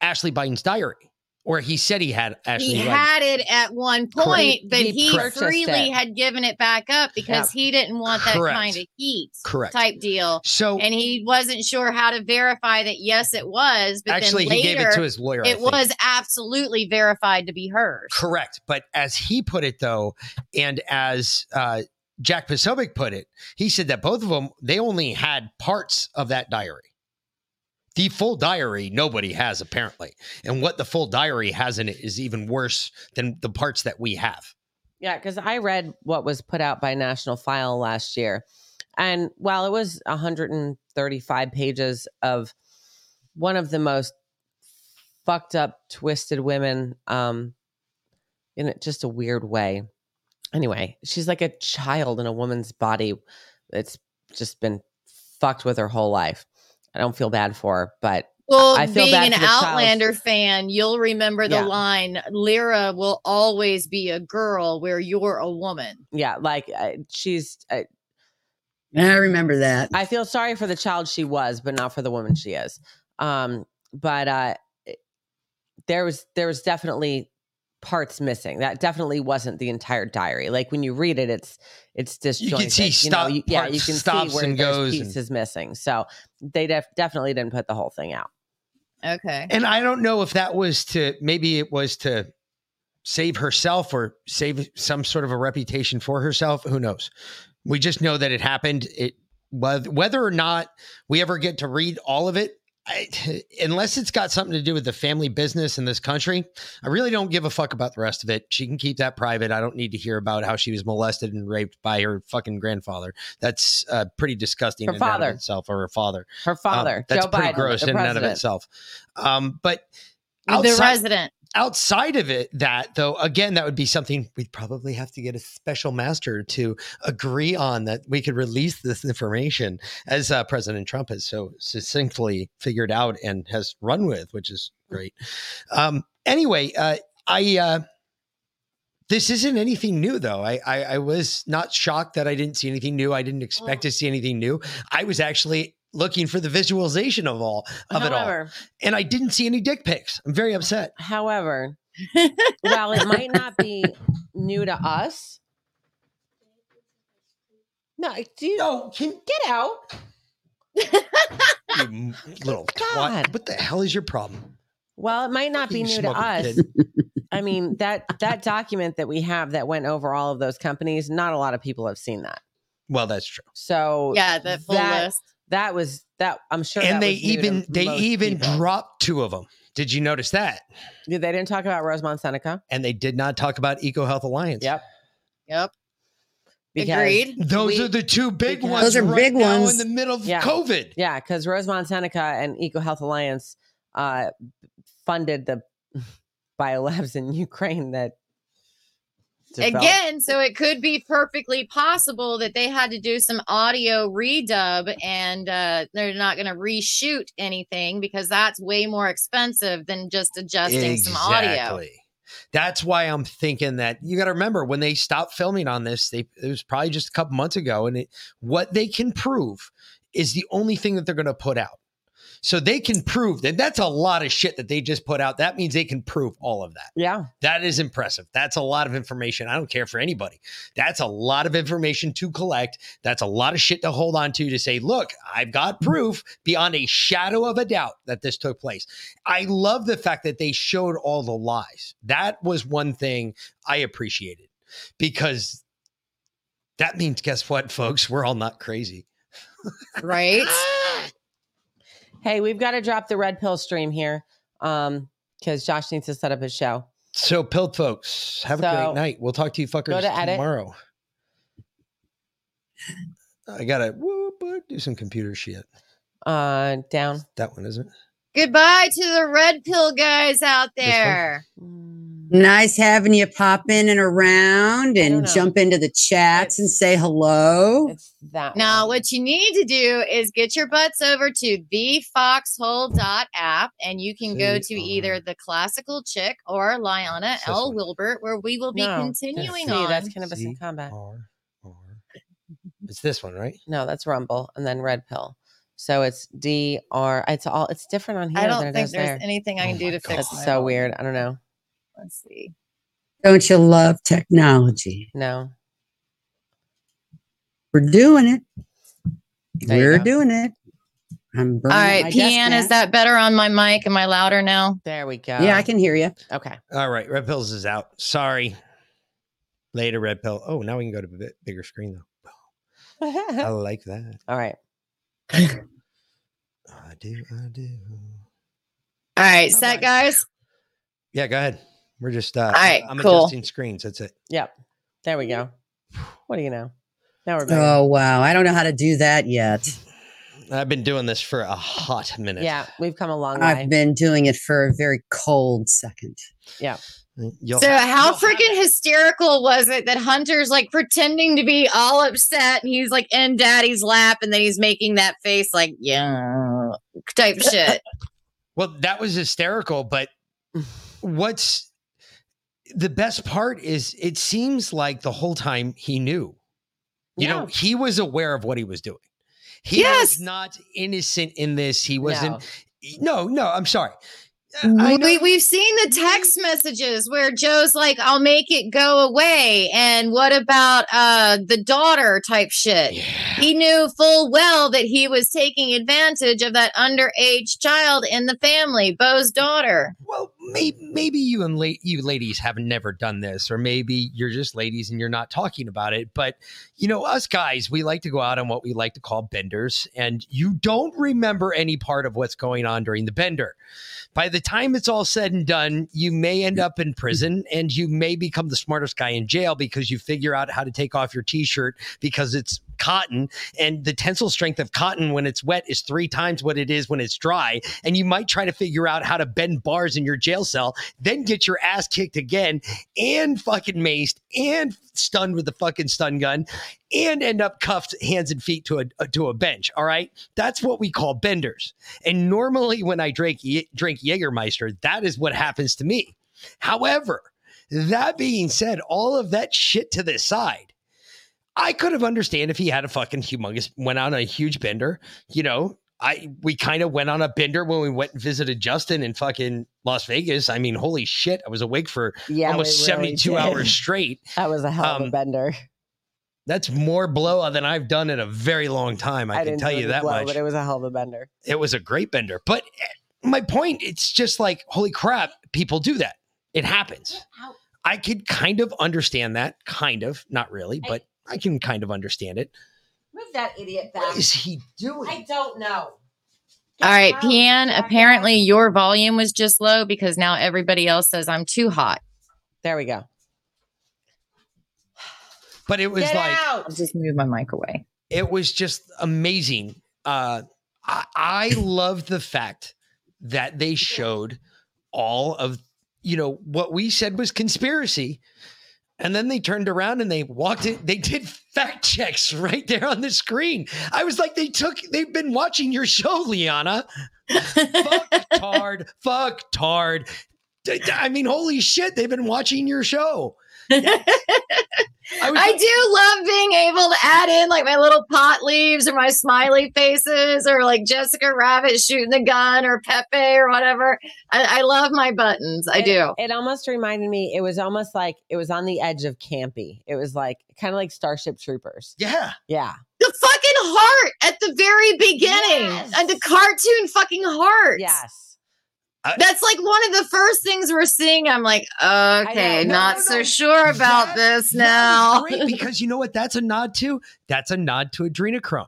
Ashley Biden's diary, or he said he had Ashley. He had it at one point, Correct. but He he, freely it. had given it back up because he didn't want that Correct. kind of heat Correct. type deal. So- and he wasn't sure how to verify that. Yes, it was, but Actually, then he later, gave it to his lawyer, It was absolutely verified to be hers. Correct. But as he put it, though, and as uh, Jack Posobiec put it, he said that both of them they only had parts of that diary. The full diary nobody has apparently, and what the full diary has in it is even worse than the parts that we have. Yeah, because I read what was put out by National File last year. And while it was 135 pages of one of the most fucked up, twisted women um, in just a weird way. Anyway, she's like a child in a woman's body that's just been fucked with her whole life. I don't feel bad for her, but Well, I feel being bad an for the child's- Outlander fan, you'll remember the Yeah. line Lyra will always be a girl where you're a woman. yeah, like uh, she's. Uh, I remember that. I feel sorry for the child she was, but not for the woman she is. Um, but uh, there was there was definitely parts missing. That definitely wasn't the entire diary. Like when you read it, it's it's disjointed. see you stop- know, you, yeah, you can stops see where and there's goes and- pieces missing. So they def- definitely didn't put the whole thing out. Okay. And I don't know if that was to maybe it was to save herself or save some sort of a reputation for herself. Who knows? We just know that it happened. It whether whether or not we ever get to read all of it, I, unless it's got something to do with the family business in this country, I really don't give a fuck about the rest of it. She can keep that private. I don't need to hear about how she was molested and raped by her fucking grandfather. That's uh, pretty disgusting Her in and father. of itself, or her father. Her Um, father, that's Joe pretty Biden, gross in and out of itself. Um, but the resident. Outside of it, that though, again, that would be something we'd probably have to get a special master to agree on that we could release this information, as uh, President Trump has so succinctly figured out and has run with, which is great. Um, anyway, uh, I. Uh, this isn't anything new, though. I, I I was not shocked that I didn't see anything new. I didn't expect to see anything new. I was actually looking for the visualization of all of it all, and I didn't see any dick pics. I'm very upset. However, while it might not be new to us, no, do you no, can, get out. You little twat. What the hell is your problem? Well, it might not be new to us. I mean that that document that we have that went over all of those companies. Not a lot of people have seen that. Well, that's true. So Yeah, the full that, list. That was that. I'm sure. that and they was even they even people. dropped two of them. Did you notice that? Yeah, They didn't talk about Rosemont Seneca. And they did not talk about Eco Health Alliance. Yep. Yep. Because Agreed. Those we- are the two big ones. Those are right big ones. in the middle of Yeah. COVID. Yeah, because Rosemont Seneca and Eco Health Alliance uh, funded the biolabs in Ukraine that developed- Again, so it could be perfectly possible that they had to do some audio redub and uh, they're not going to reshoot anything because that's way more expensive than just adjusting some audio. Exactly. That's why I'm thinking that you got to remember when they stopped filming on this, they it was probably just a couple months ago, and it, what they can prove is the only thing that they're going to put out. So they can prove that that's a lot of shit that they just put out. That means they can prove all of that. Yeah. That is impressive. That's a lot of information. I don't care for anybody. That's a lot of information to collect. That's a lot of shit to hold on to to say, look, I've got mm-hmm. proof beyond a shadow of a doubt that this took place. I love the fact that they showed all the lies. That was one thing I appreciated because that means, guess what, folks? We're all not crazy. Right? Hey, we've got to drop the red pill stream here um because Josh needs to set up his show. So, Pilt folks, have a great night. We'll talk to you fuckers to tomorrow. I gotta whoop, whoop, do some computer shit. Uh down. That one isn't. Goodbye to the red pill guys out there. Nice having you pop in and around and jump into the chats and say hello. It's that Now, what you need to do is get your butts over to thefoxhole.app and you can go to either the classical chick or Liana this L. Wilbert, where we will be No, continuing see, on. That's cannabis in combat. It's this one, right? No, that's Rumble and then Red Pill. So it's D R. It's all. It's different on here. I don't than it think is there's there. anything I can oh do to fix That's my so weird. I don't know. Let's see. Don't you love technology? No. We're doing it. There We're go. doing it. I'm All burning right, Pian, is that better on my mic? Am I louder now? There we go. Yeah, I can hear you. Okay. All right, Red Pills is out. Sorry. Later, Red Pill. Oh, now we can go to a bit bigger screen though. I like that. All right. I do. I do. All right, set, guys. Yeah, go ahead. We're just. uh All right, I'm cool. adjusting screens. That's it. Yep. There we go. What do you know? Now we're back. Oh wow, I don't know how to do that yet. I've been doing this for a hot minute. yeah, we've come a long way. I've been doing it for a very cold second. Yeah. You'll So how freaking hysterical was it that Hunter's like pretending to be all upset and he's like in daddy's lap and then he's making that face like, yeah, type shit. Well, that was hysterical, but what's the best part is it seems like the whole time he knew. You know, he was aware of what he was doing. He Yes. was not innocent in this. He wasn't no, no, I'm sorry. we, we've seen the text messages where Joe's like, I'll make it go away. And what about uh the daughter type shit? He knew full well that he was taking advantage of that underage child in the family, Bo's daughter. Well, maybe maybe you and la- you ladies have never done this, or maybe you're just ladies and you're not talking about it. But you know, us guys, we like to go out on what we like to call benders, and you don't remember any part of what's going on during the bender. By the time it's all said and done, you may end up in prison and you may become the smartest guy in jail because you figure out how to take off your t-shirt because it's cotton, and the tensile strength of cotton when it's wet is three times what it is when it's dry. And you might try to figure out how to bend bars in your jail cell, then get your ass kicked again, and fucking maced, and stunned with the fucking stun gun, and end up cuffed hands and feet to a uh, to a bench. All right, that's what we call benders. And normally, when I drink drink Jägermeister, that is what happens to me. However, that being said, all of that shit to the side, I could have understand if he had a fucking humongous went on a huge bender. You know, I we kind of went on a bender when we went and visited Justin in fucking Las Vegas. I mean, holy shit, I was awake for Yeah, almost really 72 did. hours straight. That was a hell of a Um, bender. That's more blow than I've done in a very long time. I, can tell you that blow, much. but it was a hell of a bender. it was a great bender. But eh, my point, it's just like, holy crap, people do that. It happens. I could kind of understand that, kind of, not really, but I can kind of understand it. Move that idiot back. What is he doing? I don't know. All right, Pian, apparently your volume was just low because now everybody else says I'm too hot. There we go. But it was Get like out. I'll just move my mic away. it was just amazing. Uh, I, I love the fact that they showed all of you know what we said was conspiracy, and then they turned around and they walked it. They did fact checks right there on the screen. I was like, they took. They've been watching your show, Liana. fuck tard. Fuck tard. I mean, holy shit! They've been watching your show. I do love being able to add in like my little pot leaves or my smiley faces or like Jessica Rabbit shooting the gun or Pepe or whatever. I, I love my buttons. I It- do. It almost reminded me. It was almost like it was on the edge of campy. It was like kind of like Starship Troopers. Yeah. Yeah. The fucking heart at the very beginning. And the cartoon fucking heart. Yes. That's like one of the first things we're seeing. I'm like, okay, No, not no, so no. sure about That- this now. great because you know what that's a nod to? That's a nod to adrenochrome.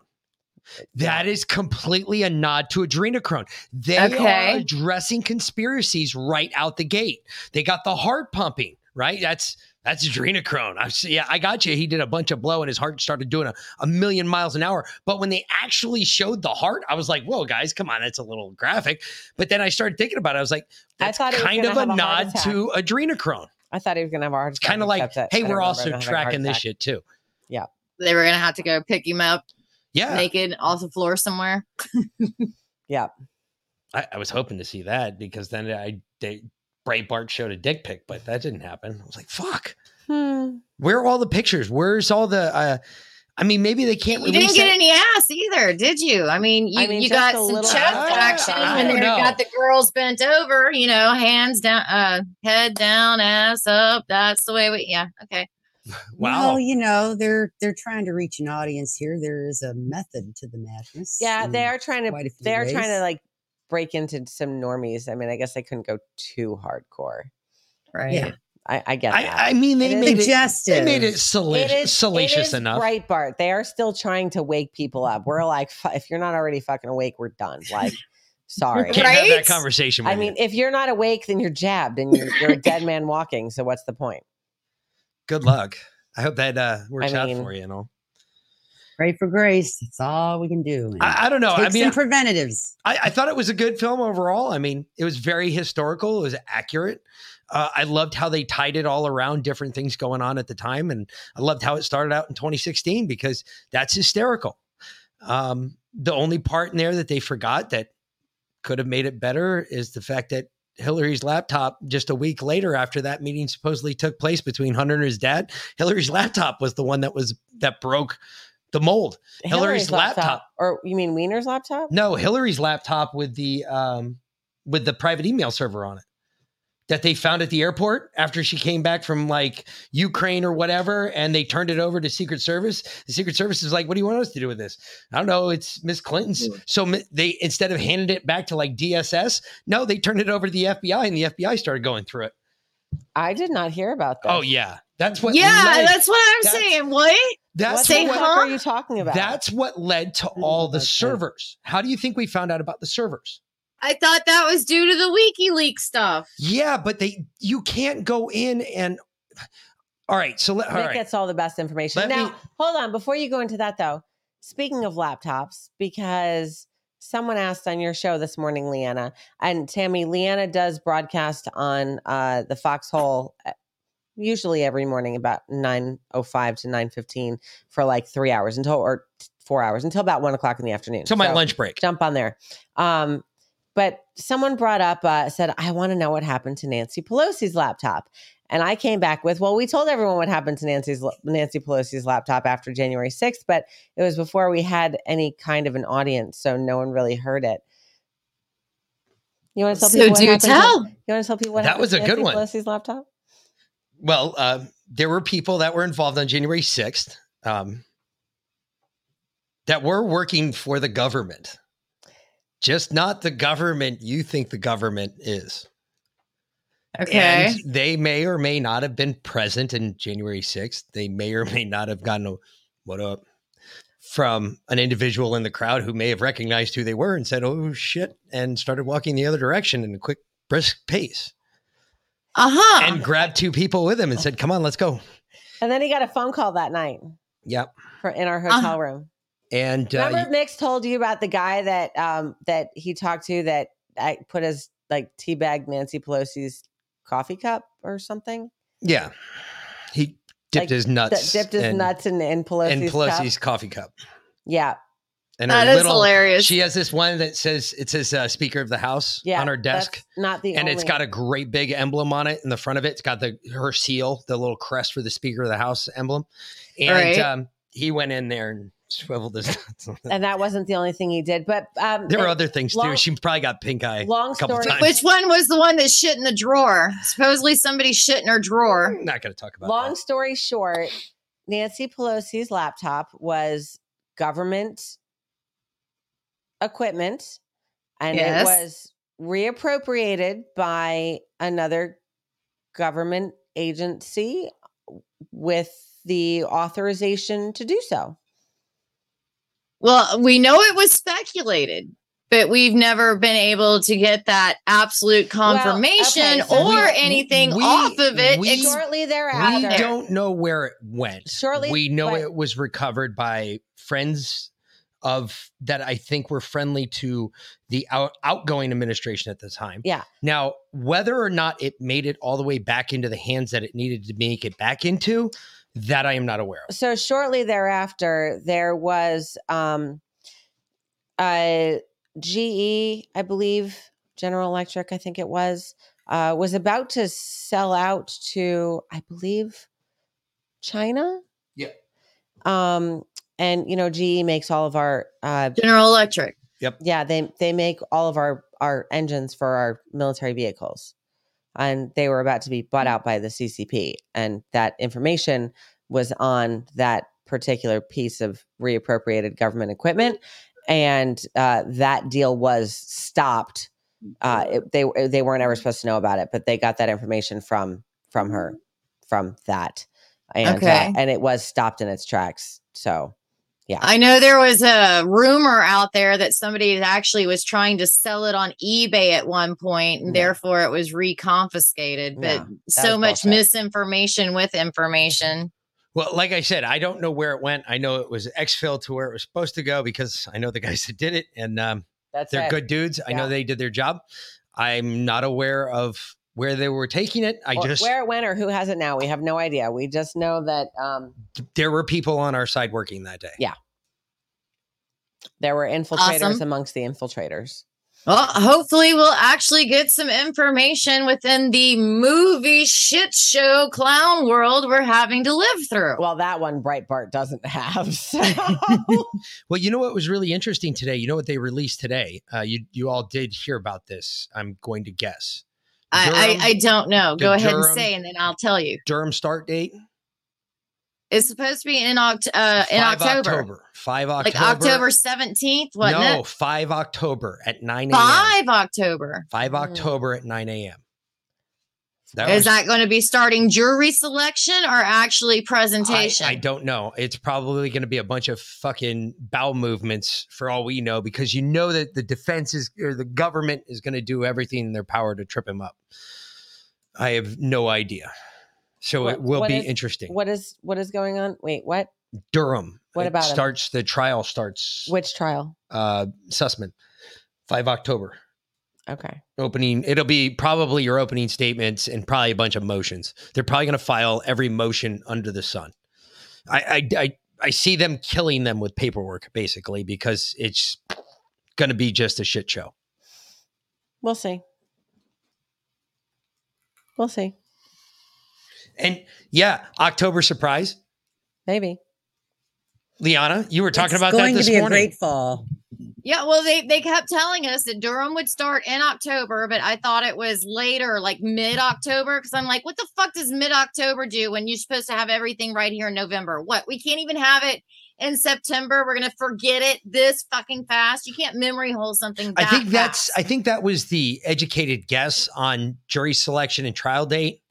That is completely a nod to adrenochrome. They Okay. are addressing conspiracies right out the gate. They got the heart pumping, right? That's that's adrenochrome. I see, yeah, I got you. He did a bunch of blow and his heart started doing a, a million miles an hour. But when they actually showed the heart, I was like, whoa, guys, come on, that's a little graphic. But then I started thinking about it. I was like, I that's thought he was kind of a have a nod attack. to adrenochrome. I thought he was gonna have a heart attack. Kind of like, hey, we're also remember him having a heart tracking this shit too. Yeah. they were gonna have to go pick him up Yeah. naked off the floor somewhere. Yeah. I, I was hoping to see that because then I they, Breitbart showed a dick pic, but that didn't happen. I was like, fuck. Hmm. Where are all the pictures? Where's all the? uh I mean, maybe they can't. You didn't get that- any ass either, did you? I mean, you, I mean, you got some chest action I when don't they got the girls bent over, you know, hands down, uh, head down, ass up. That's the way we, yeah, okay. Wow. Well, you know, they're they're trying to reach an audience here. There is a method to the madness. Yeah, they are trying to. quite a few They are trying to like break into some normies. I mean, I guess I couldn't go too hardcore. Right. Yeah. I, I get that. I, I mean, they It is made it. They made it It salacious, is- salacious it is enough. Breitbart. They are still trying to wake people up. We're like, "Fu- if you're not already fucking awake, we're done. Like, sorry. Can't have that conversation. With I mean, if you're not awake, then you're jabbed and you're, you're a dead man walking. So what's the point? good luck. I hope that uh, works I out for you. You know, pray for grace. That's all we can do. I, I don't know. I mean, some preventatives. I, I thought it was a good film overall. I mean, it was very historical. It was accurate. Uh, I loved how they tied it all around different things going on at the time, and I loved how it started out in 2016 because that's hysterical. Um, the only part in there that they forgot that could have made it better is the fact that Hillary's laptop, just a week later after that meeting supposedly took place between Hunter and his dad, Hillary's laptop was the one that was that broke the mold. Hillary's, laptop. or you mean Weiner's laptop? No, Hillary's laptop with the um with the private email server on it that they found at the airport after she came back from like Ukraine or whatever, and they turned it over to Secret Service. The Secret Service is like, "What do you want us to do with this?" I don't know. It's Miss Clinton's. So they instead of handing it back to like DSS, no, they turned it over to the FBI, and the FBI started going through it. I did not hear about that. Oh yeah, that's what. yeah, led- that's what I'm that's- saying. What? That's what what huh? are you talking about? that's what led to all the about servers. How do you think we found out about the servers? I thought that was due to the WikiLeaks stuff. Yeah, but they you can't go in and all right. So let all Nick right. gets all the best information. Let now, me- hold on. Before you go into that, though, speaking of laptops, because someone asked on your show this morning, Leanna, and Tammy, Leanna does broadcast on uh, the Foxhole usually every morning about 9.05 to 9.15 for like three hours until, or four hours until about one o'clock in the afternoon. So my lunch break. Jump on there. Um, but someone brought up, uh, said, I want to know what happened to Nancy Pelosi's laptop. And I came back with, well, we told everyone what happened to Nancy's Nancy Pelosi's laptop after January 6th, but it was before we had any kind of an audience, so no one really heard it. You want to tell So people what do happened to- tell. you want to tell people what That was to a good Nancy one. Pelosi's laptop? Well, uh, there were people that were involved on January 6th um, that were working for the government, just not the government you think the government is. Okay. And they may or may not have been present in January 6th. They may or may not have gotten a what up from an individual in the crowd who may have recognized who they were and said, oh shit, and started walking the other direction in a quick, brisk pace Uh huh. and grabbed two people with him and said, come on, let's go. And then he got a phone call that night Yep. for in our Uh-huh. hotel room. And uh, Remember, Mix told you about the guy that um that he talked to that I put his like teabag Nancy Pelosi's coffee cup or something. yeah, he dipped Like, his nuts. D- dipped his and, nuts in, in Pelosi's, in Pelosi's cup. coffee cup. Yeah, And That her is little, hilarious. She has this one that says it says uh, Speaker of the House yeah. on her desk. that's Not the and only. it's got a great big emblem on it in the front of it. It's got the her seal, the little crest for the Speaker of the House emblem. And Right. um, he went in there and swiveled his nuts. and that wasn't the only thing he did. But um, There were other things long- too. She probably got pink eye long a couple story- times. Which one was the one that shit in the drawer? Supposedly somebody shit in her drawer. not going to talk about long story short, Nancy Pelosi's laptop was government equipment and Yes. it was reappropriated by another government agency with the authorization to do so. Well, we know it was speculated, but we've never been able to get that absolute confirmation okay, so or we- anything we- off of it. we- ex- Shortly We don't know where it went. Shortly- we know but- it was recovered by friends of that I think were friendly to the out, outgoing administration at the time. Yeah. Now, whether or not it made it all the way back into the hands that it needed to make it back into, that I am not aware of. so shortly thereafter there was um uh GE I believe General Electric I think it was uh was about to sell out to I believe China Yeah. um and you know GE makes all of our uh General Electric. Yep. yeah they they make all of our our engines for our military vehicles and they were about to be bought out by the ccp and that information was on that particular piece of reappropriated government equipment and uh, that deal was stopped uh, it, they they weren't ever supposed to know about it but they got that information from from her from that and Okay. uh, and it was stopped in its tracks so yeah I know there was a rumor out there that somebody actually was trying to sell it on eBay at one point, and No. therefore it was reconfiscated. But No, that so much bullshit. misinformation with information. Well, like I said, I don't know where it went. I know it was exfil to where it was supposed to go because I know the guys that did it, and um, That's they're it. good dudes. I know they did their job. I'm not aware of where they were taking it. I Or just where it went or who has it now. We have no idea. We just know that um, there were people on our side working that day. Yeah. there were infiltrators Awesome. amongst the infiltrators. Well, hopefully we'll actually get some information within the movie shit show clown world we're having to live through. Well, that one Breitbart doesn't have. So. Well, you know what was really interesting today? You know what they released today? Uh, you you all did hear about this. I'm going to guess. I, Durham- I, I don't know. Go ahead Durham- and say, and then I'll tell you. Durham start date It's supposed to be in, Oct- uh, in 5 October. Five October. Like October 17th, wasn't no, it? five October at nine a.m. 5 October. Five Mm. October at nine a.m. That Is was- that going to be starting jury selection or actually presentation? I don't know. It's probably going to be a bunch of fucking bowel movements for all we know, because you know that the defense is or the government is going to do everything in their power to trip him up. I have no idea. So What- it will be is- interesting. What is what is going on? Wait, what? Durham. What It about him? starts the trial starts Which trial? uh Sussman. 5 October. Okay. Opening it'll be probably your opening statements and probably a bunch of motions. They're probably gonna file every motion under the sun. I I I, I see them killing them with paperwork basically because it's gonna be just a shit show. We'll see. We'll see. And yeah, October surprise. Maybe. Liana, you were talking It's about going that this to be morning. a great fall. Yeah, well, they they kept telling us that Durham would start in October, but I thought it was later, like mid October, because I'm like, what the fuck does mid October do when you're supposed to have everything right here in November? What we can't even have it in September. We're gonna forget it this fucking fast. You can't memory hole something. I that think fast. that's I think that was the educated guess on jury selection and trial date.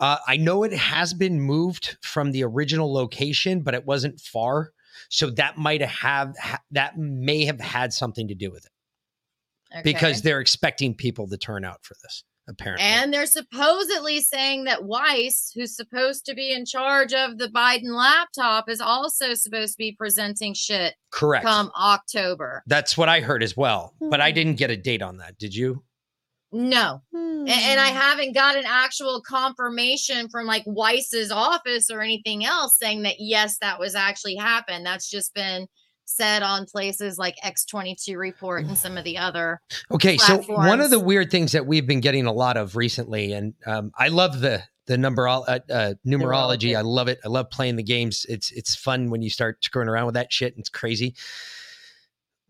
Uh, I know it has been moved from the original location, but it wasn't far, so that might have ha- that may have had something to do with it because they're expecting people to turn out for this. Apparently, And they're supposedly saying that Weiss, who's supposed to be in charge of the Biden laptop, is also supposed to be presenting shit Correct. come October. that's what I heard as well, but I hmm. didn't get a date on that. Did you? No. A- And, I Hmm. haven't got an actual confirmation from like Weiss's office or anything else saying that yes, that was actually happened. That's just been said on places like X22 report and some of the other Okay, so one of the weird things that we've been getting a lot of recently, and um, I love the the number uh, uh, numerology. I love it. I love playing the games. It's it's fun when you start screwing around with that shit. And it's crazy.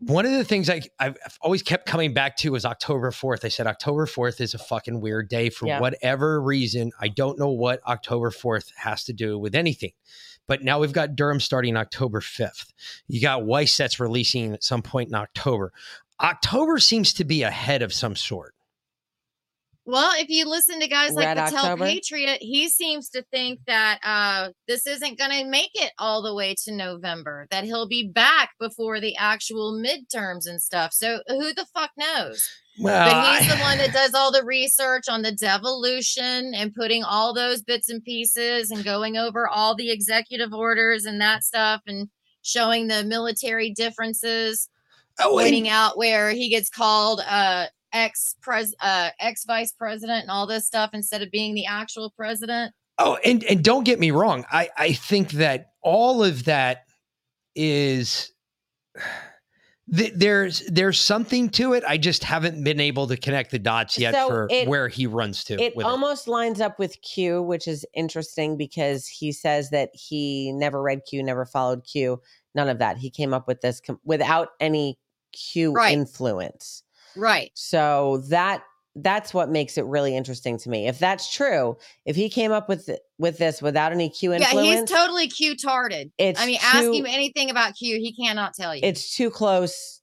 One of the things I I've always kept coming back to is October fourth. I said October fourth is a fucking weird day for Yeah. whatever reason. I don't know what October fourth has to do with anything. But now we've got Durham starting October 5th. You got Weiss that's releasing at some point in October. October seems to be ahead of some sort. Well, if you listen to guys like Red Patel October? Patriot, he seems to think that uh, this isn't going to make it all the way to November, that he'll be back before the actual midterms and stuff. So who the fuck knows? Well, but he's I- the one that does all the research on the devolution and putting all those bits and pieces and going over all the executive orders and that stuff and showing the military differences, Oh, and- pointing out where he gets called uh ex pres uh ex vice president and all this stuff instead of being the actual president. Oh, and and don't get me wrong. I I think that all of that is th- there's there's something to it. I just haven't been able to connect the dots yet So for it- where he runs to. It with almost lines up with Q, which is interesting because he says that he never read Q, never followed Q, none of that. He came up with this com- without any Q Right. influence. Right. So that that's what makes it really interesting to me. If that's true, if he came up with with this without any Q influence, Yeah, he's totally Q tarded. It's I mean, ask him anything about Q, he cannot tell you. it's too close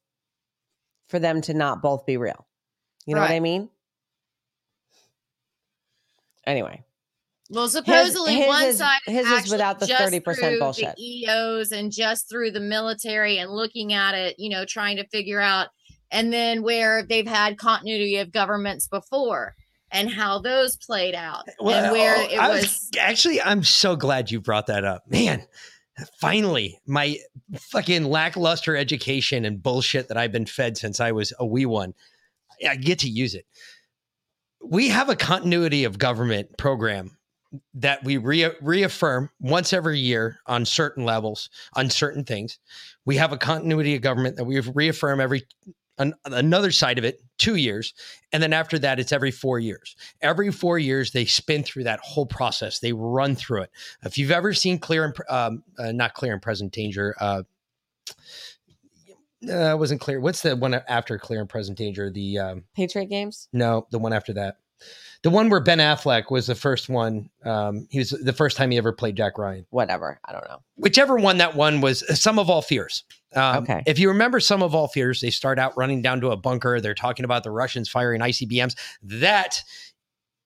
for them to not both be real. You know what I mean? Anyway, Well, supposedly his one is- side his is without the 30% bullshit. The EOs and just through the military and looking at it, you know, trying to figure out, and then where they've had continuity of governments before and how those played out, and where oh, it I was. actually I'm so glad you brought that up. Man, finally, my fucking lackluster education and bullshit that I've been fed since I was a wee one. I get to use it. We have a continuity of government program that we re- reaffirm once every year on certain levels, on certain things. We have a continuity of government that we reaffirm every an, another side of it two years and then after that it's every four years. Every four years they spin through that whole process. They run through it. If you've ever seen clear and um, uh, not clear and present danger uh, uh wasn't clear. What's the one after clear and present danger? The um Patriot games. no the one after that the one where ben affleck was the first one um he was the first time he ever played jack ryan Whatever. I don't know. whichever one that one was uh, Sum of All Fears um, Okay. if you remember Sum of All Fears they start out running down to a bunker they're talking about the russians firing icbms that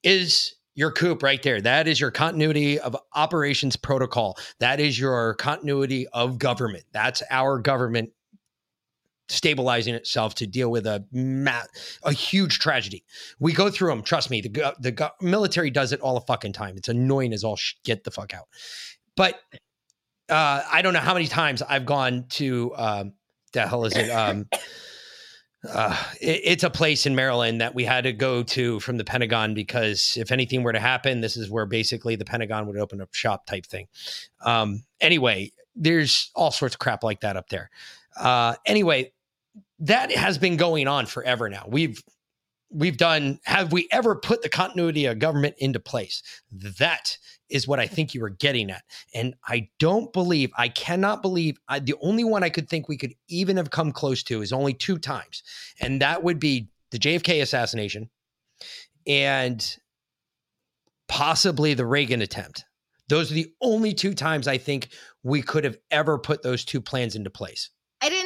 is your coop right there that is your continuity of operations protocol that is your continuity of government that's our government stabilizing itself to deal with a ma- a huge tragedy. We go through them. Trust me, the the military does it all the fucking time. It's annoying as all. Sh- get the fuck out. But uh, I don't know how many times I've gone to um, the hell is it? Um, uh, it, it's a place in Maryland that we had to go to from the Pentagon because if anything were to happen, this is where basically the Pentagon would open up shop type thing. Um, anyway, there's all sorts of crap like that up there. Uh, anyway, that has been going on forever now. We've we've done. Have we ever put the continuity of government into place? That is what I think you were getting at. And I don't believe, I cannot believe, I, the only one I could think we could even have come close to is only two times. And that would be the JFK assassination and possibly the Reagan attempt. Those are the only two times I think we could have ever put those two plans into place.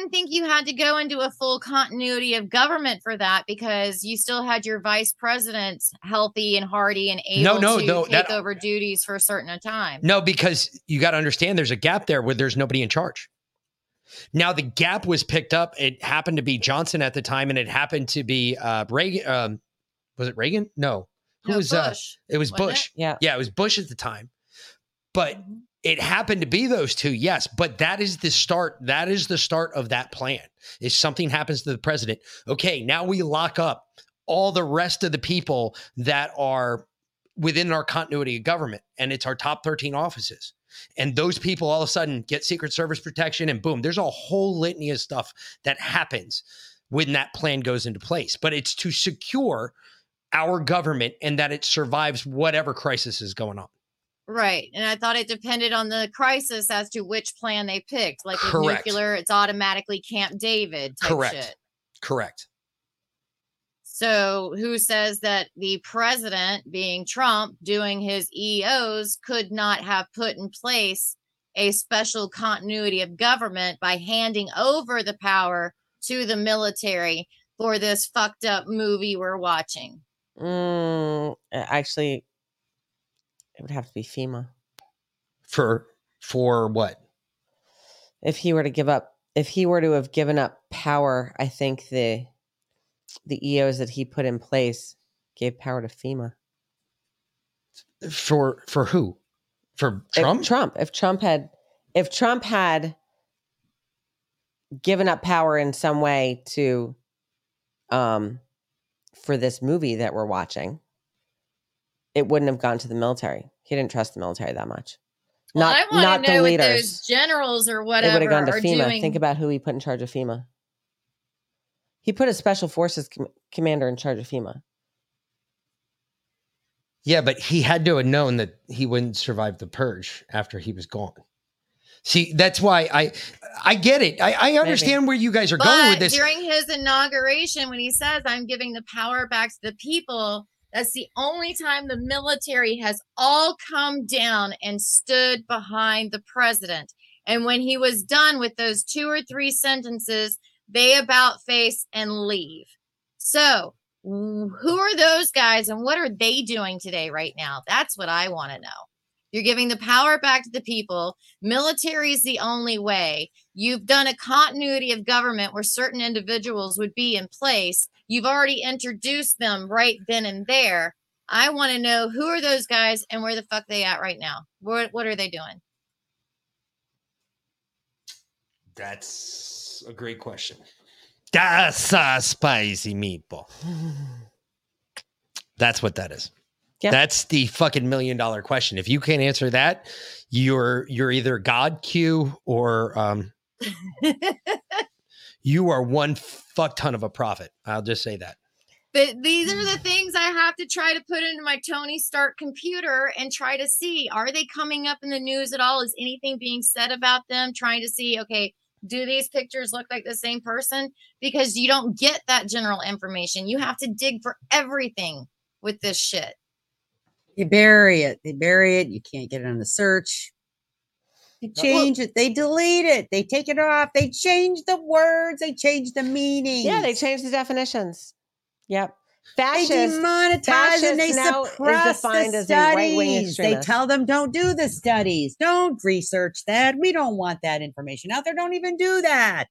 I didn't think you had to go into a full continuity of government for that because you still had your vice president healthy and hearty and able No, no, to no, take that- over duties for a certain time. No, because you got to understand there's a gap there where there's nobody in charge. Now the gap was picked up. It happened to be Johnson at the time, and it happened to be uh, Reagan. Um, was it Reagan? No, who No, was uh, it was wasn't Bush. it? Yeah, yeah, it was Bush at the time. But it happened to be those two, yes. But that is the start. That is the start of that plan. If something happens to the president, okay, now we lock up all the rest of the people that are within our continuity of government, and it's our top 13 offices. And those people all of a sudden get Secret Service protection, and boom, there's a whole litany of stuff that happens when that plan goes into place. But it's to secure our government and that it survives whatever crisis is going on. Right. And I thought it depended on the crisis as to which plan they picked. Like with Correct. nuclear, it's automatically Camp David type Correct. shit. Correct. So who says that the president, being Trump, doing his EOs, could not have put in place a special continuity of government by handing over the power to the military for this fucked up movie we're watching? Mm, actually, it would have to be FEMA. For for what? If he were to give up, if he were to have given up power, I think the the EOs that he put in place gave power to FEMA. For for who? For Trump? If Trump. If Trump had, if Trump had given up power in some way to, um, for this movie that we're watching, it wouldn't have gone to the military. He didn't trust the military that much. Well, Not I want not to know the what leaders. those generals or It whatever would have gone to are FEMA. doing. Think about who he put in charge of FEMA. He put a special forces com- commander in charge of FEMA. Yeah, but he had to have known that he wouldn't survive the purge after he was gone. See, that's why I I get it. I, I understand where you guys are going with this. during his inauguration, when he says, I'm giving the power back to the people, that's the only time the military has all come down and stood behind the president. And when he was done with those two or three sentences, they about face and leave. So, who are those guys and what are they doing today, right now? That's what I want to know. You're giving the power back to the people. Military is the only way. You've done a continuity of government where certain individuals would be in place. You've already introduced them right then and there. I want to know who are those guys and where the fuck they at right now? What what are they doing? That's a great question. That's a spicy meatball. That's what that is. That's the fucking million dollar question. If you can't answer that, you're you're either God Q or um you are one fuck ton of a prophet. I'll just say that. But these are the mm. things I have to try to put into my Tony Stark computer and try to see are they coming up in the news at all? Is anything being said about them? Trying to see, okay, do these pictures look like the same person? Because you don't get that general information. You have to dig for everything with this shit. They bury it. They bury it. You can't get it on the search. They change it. They delete it. They take it off. They change the words. They change the meaning. Yeah, they change the definitions. Yep. They demonetize and they fascist suppress the as a right-wing studies. They tell them don't do the studies. Don't research that. We don't want that information out there. Don't even do that.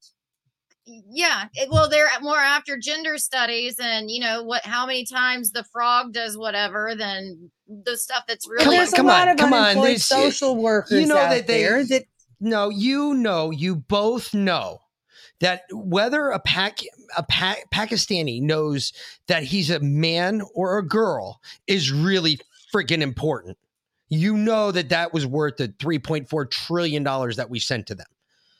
Yeah, it- well, they're more after gender studies and you know what? How many times the frog does whatever than the stuff that's really come on, lot of come on, there's- social workers you know out that they- there that no, you know, you both know that whether a Pac a pa- Pakistani knows that he's a man or a girl is really freaking important. You know that that was worth the 3.4 trillion dollars that we sent to them.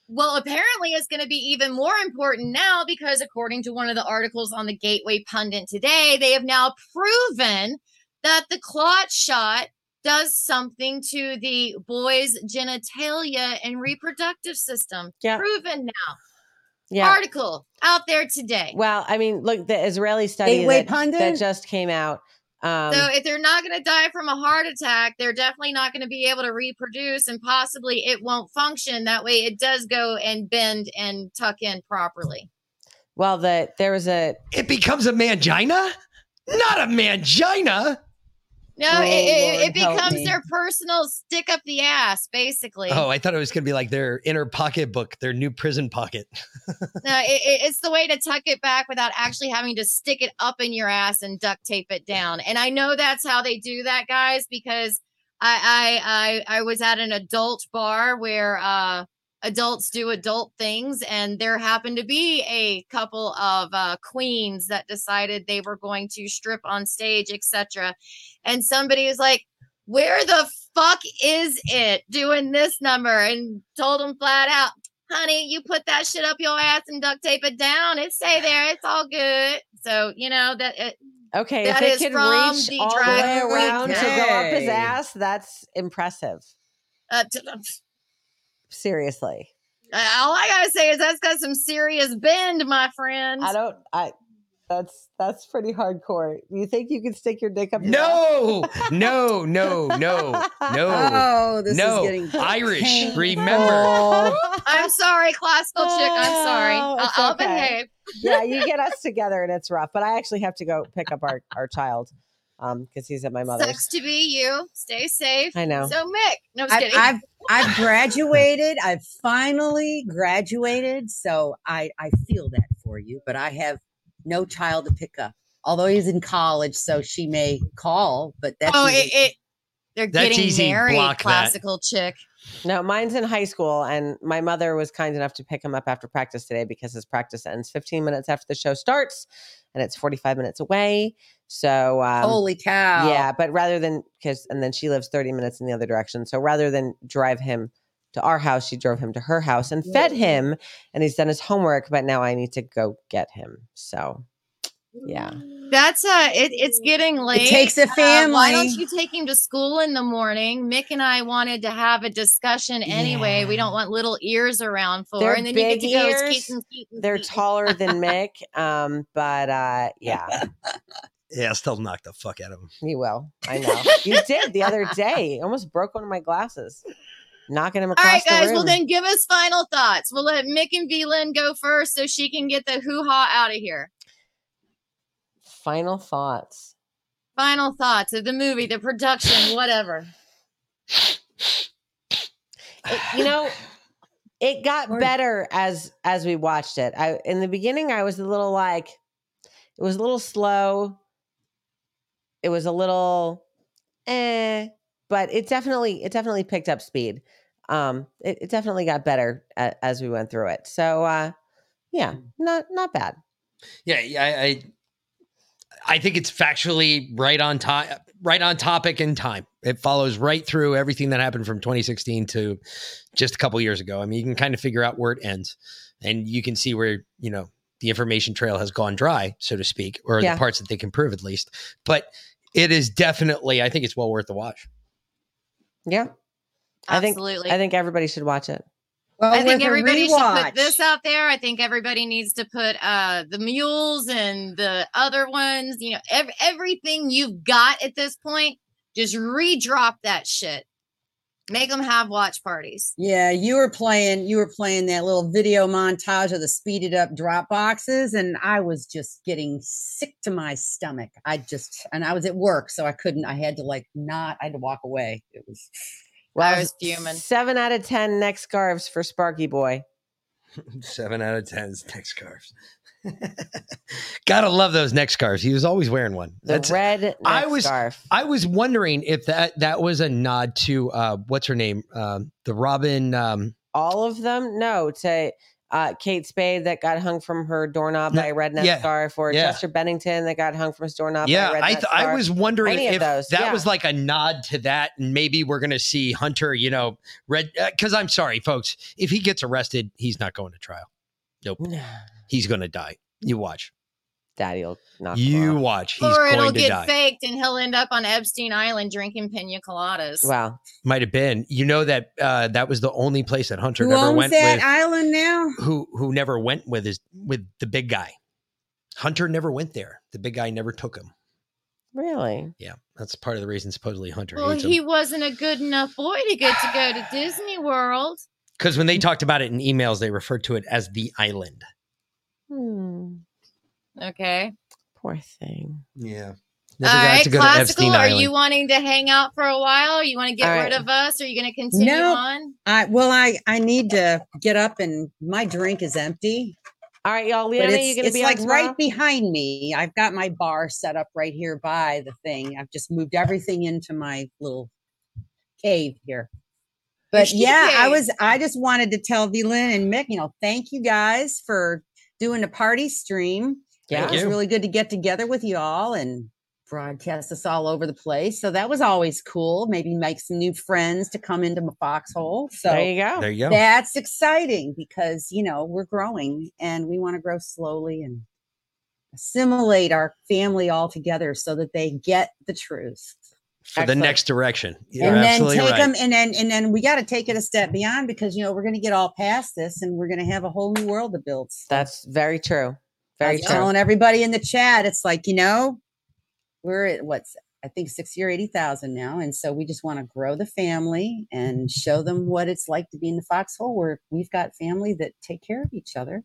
Well, apparently it's going to be even more important now because, according to one of the articles on the Gateway Pundit today, they have now proven that the clot shot does something to the boy's genitalia and reproductive system. Yeah. Proven now. Yeah. Article out there today. Well, I mean, look, the Israeli study Gateway that, Pundit? that just came out. Um, so if they're not going to die from a heart attack, they're definitely not going to be able to reproduce, and possibly it won't function. That way, it does go and bend and tuck in properly. well, the there was a It becomes a mangina, not a mangina. No, Oh, it, it, it becomes their personal stick up the ass, basically. Oh, I thought it was going to be like their inner pocketbook, their new prison pocket. No, it- it's the way to tuck it back without actually having to stick it up in your ass and duct tape it down. And I know that's how they do that, guys, because I I I, I was at an adult bar where uh, adults do adult things, and there happened to be a couple of uh, queens that decided they were going to strip on stage, etc. And somebody was like, "Where the fuck is it doing this number?" And told them flat out, honey, you put that shit up your ass and duct tape it down. It stay there. It's all good. So you know that. It, okay. that if it can from reach the all the way Drag around to go up his ass, that's impressive. Uh, t- Seriously, all I gotta say is that's got some serious bend, my friend. I don't. I that's that's pretty hardcore. You think you can stick your dick up? your No, no, no, no, no. Oh, this is getting Irish. painful. Remember. I'm sorry, classical chick. I'm oh, sorry. Oh, I'll, it's uh, uh, I'll okay. behave. yeah, you get us together and it's rough. But I actually have to go pick up our our child um because he's at my mother's. Sucks to be you. Stay safe. I know. So Mick, no, I'm I've, kidding. I've I've graduated. I've finally graduated, so I I feel that for you. But I have no child to pick up. Although he's in college, so she may call. But that's oh, it, it they're That's getting easy. married. Block that. classical chick. No, mine's in high school, and my mother was kind enough to pick him up after practice today because his practice ends 15 minutes after the show starts, and it's 45 minutes away. So, um, Holy cow! Yeah, but rather than because, and then she lives 30 minutes in the other direction. So rather than drive him to our house, she drove him to her house and fed him, and he's done his homework. But now I need to go get him. So, yeah. That's uh it, it's getting late. It takes a Uh, why don't you take him to school in the morning? Mick and I wanted to have a discussion anyway. We don't want little ears around for They're and then you get big to go ears. Keaton, Keaton, They're Keaton. taller than Mick, um, but uh, yeah, Yeah, still knock the fuck out of him. he will. I know. You did the other day. Almost broke one of my glasses, knocking him All across right, the guys. room. Well, then give us final thoughts. We'll let Mick and V-Lyn go first so she can get the hoo ha out of here. Final thoughts. Final thoughts of the movie, the production, whatever. It- you know, it got better as as we watched it. I in the beginning, I was a little like, it was a little slow. It was a little, eh, but it definitely it definitely picked up speed. Um, it, it definitely got better a, as we went through it. So, uh, yeah, not not bad. Yeah, yeah, I, I I think it's factually right on time, right on topic and time. It follows right through everything that happened from 2016 to just a couple years ago. I mean, you can kind of figure out where it ends, and you can see where you know the information trail has gone dry, so to speak, or Yeah. the parts that they can prove at least. But it is definitely, I think it's well worth the watch. Yeah, Absolutely. I think I think everybody should watch it. Well, I think everybody should put this out there. I think everybody needs to put uh the mules and the other ones, you know, ev- everything you've got at this point, just re-drop that shit. Make them have watch parties. Yeah, you were playing you were playing that little video montage of the speeded up drop boxes and I was just getting sick to my stomach. I just and I was at work so I couldn't I had to like not I had to walk away. It was Well, I was fuming. Seven out of ten neck scarves for Sparky Boy. Seven out of ten is neck scarves. Gotta love those neck scarves. He was always wearing one. The red neck I was scarf. I was wondering if that that was a nod to uh what's her name um the Robin um all of them. No, to uh, Kate Spade that got hung from her doorknob No, by a red net yeah, scarf, or yeah. Chester Bennington that got hung from his doorknob. yeah, by a red I th- I was wondering Any of if those, that yeah. was like a nod to that, and maybe we're gonna see Hunter. You know, red. Because I'm sorry, folks, if he gets arrested, he's not going to trial. Nope, he's gonna die. You watch. Daddy'll knock. him You off. watch. He's or it'll to get die. faked and he'll end up on Epstein Island drinking pina coladas. Wow. Might have been. You know that uh, that was the only place that Hunter Who never owns went that with. island now? who who never went with his with the big guy. Hunter never went there. The big guy never took him. Really? Yeah, that's part of the reason supposedly Hunter Well, he wasn't a good enough boy to get to go to Disney World. Because when they talked about it in emails, they referred to it as the island. Hmm. Okay. Poor thing. Yeah. All right, classical. Are you wanting to hang out for a while? You want to get All rid right. of us? Are you going to continue No. on? I well, I I need to get up and my drink is empty. All right, y'all. But Leanna, it's, you gonna it's be like right behind me. I've got my bar set up right here by the thing. I've just moved everything into my little cave here. But she yeah, I was I just wanted to tell V Lynn and Mick, you know, thank you guys for doing the party stream. Yeah. It was you. really good to get together with you all and broadcast us all over the place. So that was always cool. Maybe make some new friends to come into my foxhole. So There you go. There you go. that's exciting because you know we're growing and we want to grow slowly and assimilate our family all together so that they get the truth For the next direction. You're and then take right. them and then and then we got to take it a step beyond because you know we're going to get all past this and we're going to have a whole new world to build That's very true. I Very true. telling everybody in the chat it's like you know we're at what's i think 60 or 80000 now and so we just want to grow the family and show them what it's like to be in the foxhole where we've got family that take care of each other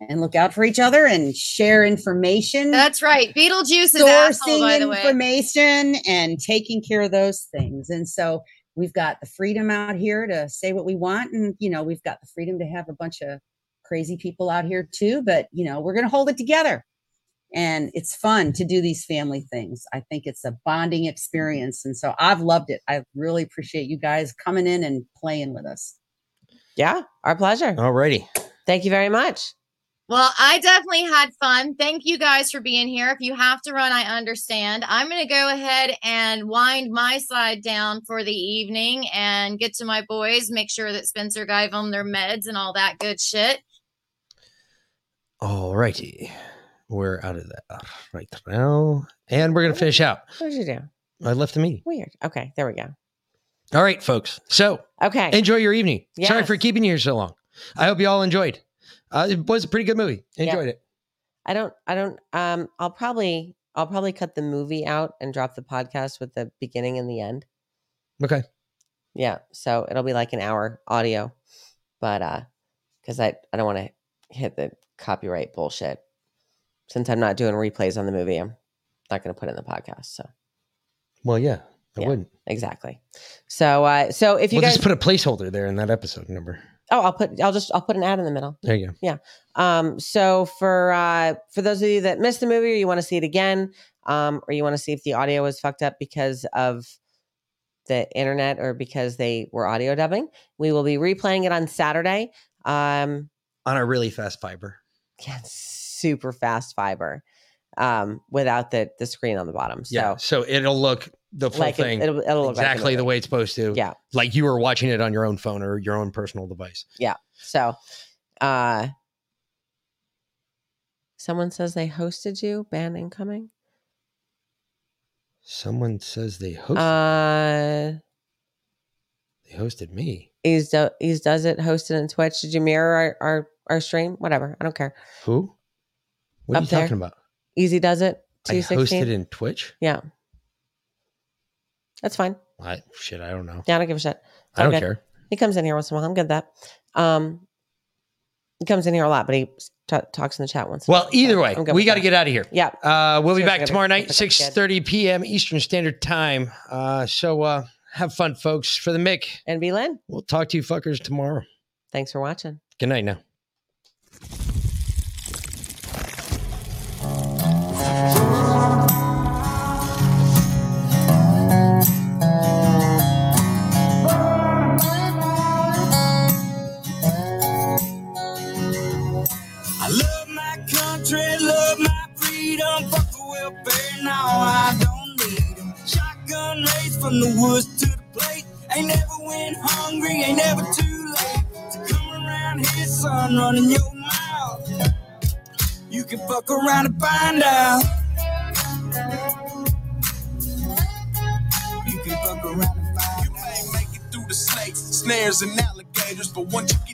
and look out for each other and share information That's right. Beetlejuice is sourcing information and taking care of those things. And so we've got the freedom out here to say what we want. And, you know, we've got the freedom to have a bunch of crazy people out here too. But, you know, we're going to hold it together. And it's fun to do these family things. I think it's a bonding experience. And so I've loved it. I really appreciate you guys coming in and playing with us. Yeah, our pleasure. Alrighty. Thank you very much. Well, I definitely had fun. Thank you guys for being here. If you have to run, I understand. I'm going to go ahead and wind my side down for the evening and get to my boys, make sure that Spencer gave them their meds and all that good shit. Alrighty. We're out of that right now. And we're going to finish out. What did you do? I left the meeting. Weird. Okay, there we go. All right, folks. So Okay. enjoy your evening. Sorry for keeping you here so long. I hope you all enjoyed. Uh, it was a pretty good movie. Enjoyed it. I don't I don't um I'll probably I'll probably cut the movie out and drop the podcast with the beginning and the end. Okay. Yeah. So it'll be like an hour audio. But uh because I, I don't want to hit the copyright bullshit. Since I'm not doing replays on the movie, I'm not gonna put it in the podcast. So Well, yeah, I Yeah. wouldn't. exactly. So uh so if you we'll guys just put a placeholder there in that episode number. Oh, I'll put I'll just I'll put an ad in the middle. There you go. Yeah. Um, so for uh for those of you that missed the movie or you want to see it again, um, or you want to see if the audio was fucked up because of the internet or because they were audio dubbing, we will be replaying it on Saturday. Um On a really fast fiber. Yeah, super fast fiber. Um, without the the screen on the bottom. So Yeah. So it'll look the full Like thing it'll- it'll look like the exactly the way it's supposed to. Yeah. Like you were watching it on your own phone or your own personal device. yeah. So uh someone says they hosted you, ban incoming. Someone says they hosted Uh they hosted me. He's do, he's does it hosted on Twitch. Did you mirror our, our, our stream? Whatever. I don't care. Who? What are Up you there. talking about? Easy does it. I hosted in Twitch? Yeah. That's fine. I shit, I don't know. Yeah, I don't give a shit. It's I all don't good. care. He comes in here once in a while. I'm good at that. Um, he comes in here a lot, but he t- talks in the chat once. in a Well, while, so either way, I'm good we with got to that. get out of here. Yeah. Uh, we'll be Seriously, back gotta tomorrow get night, the fuck six thirty p.m. Eastern Standard Time. Uh, so uh, have fun, folks. For the Mick and V Lynn, we'll talk to you fuckers tomorrow. Thanks for watching. Good night now. I love my country, love my freedom. Fuck welfare, I don't need 'em. Shotgun raised from the woods to the plate. Ain't never went hungry, ain't never too late. To come around here, son, running your mouth. You can fuck around and find out. You can fuck around and find out. You may make it through the snakes, snares, and alligators, but once you get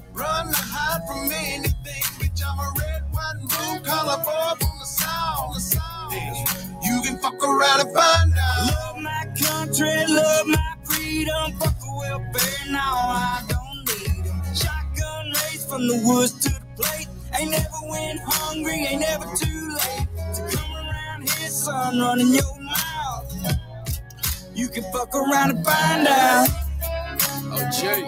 run or hide from anything. Bitch, I'm a red, white, and blue collar boy from the south. You can fuck around and find out. Love my country, love my freedom. Fuck a welfare, now I don't need 'em. Shotgun race from the woods to the plate. Ain't never went hungry, ain't never too late to come around here, son, running your mouth. You can fuck around and find out. Oh, Jay.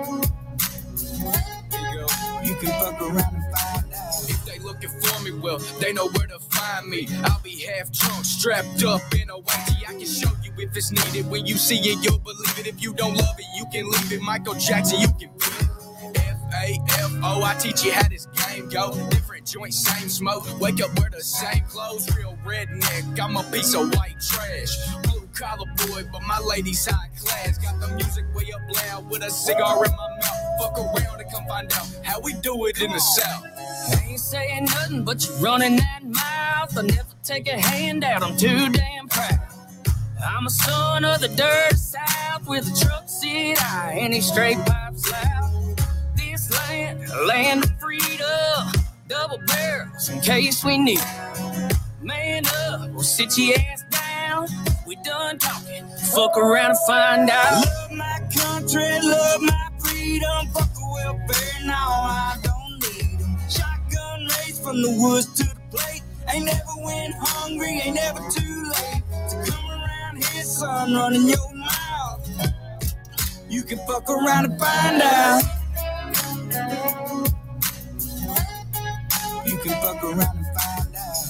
Can fuck around and find out. If they looking for me, well, they know where to find me. I'll be half drunk, strapped up in a whitey. I can show you if it's needed. When you see it, you'll believe it. If you don't love it, you can leave it. Michael Jackson, you can be it. F-A-F-O, I teach you how this game go. Different joints, same smoke. Wake up, wear the same clothes. Real redneck, I'm a piece of white trash. Blue collar boy, but my lady's high class. Got the music way up loud with a cigar in my mouth. Fuck around and come find out how we do it in the South. I ain't saying nothing, but you're running that mouth. I never take a handout, I'm too damn proud. I'm a son of the dirt south with a truck seat high and these straight pipes loud. This land, land of freedom, double barrels in case we need. Man up, we'll sit your ass down. We done talking, fuck around and find out. Love my country, love my freedom. Fuck a welfare, now I don't need 'em. Shotgun race from the woods to the plate. Ain't never went hungry, ain't never too late to come around here, son, running your mouth. You can fuck around and find out. You can fuck around and find out.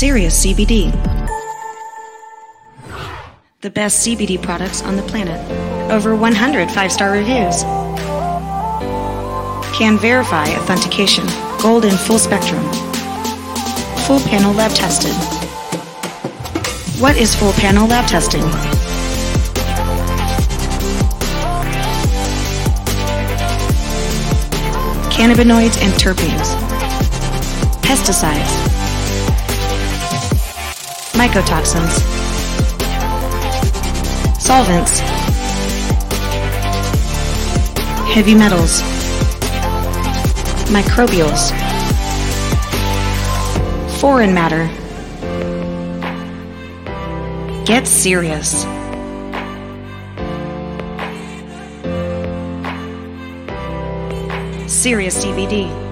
Sirius CBD. The best CBD products on the planet. Over 100 five star reviews. Can verify authentication. Gold in full spectrum. Full panel lab tested. What is full panel lab testing? Cannabinoids and terpenes. Pesticides mycotoxins, solvents, heavy metals, microbials, foreign matter. Get serious. Serious CBD.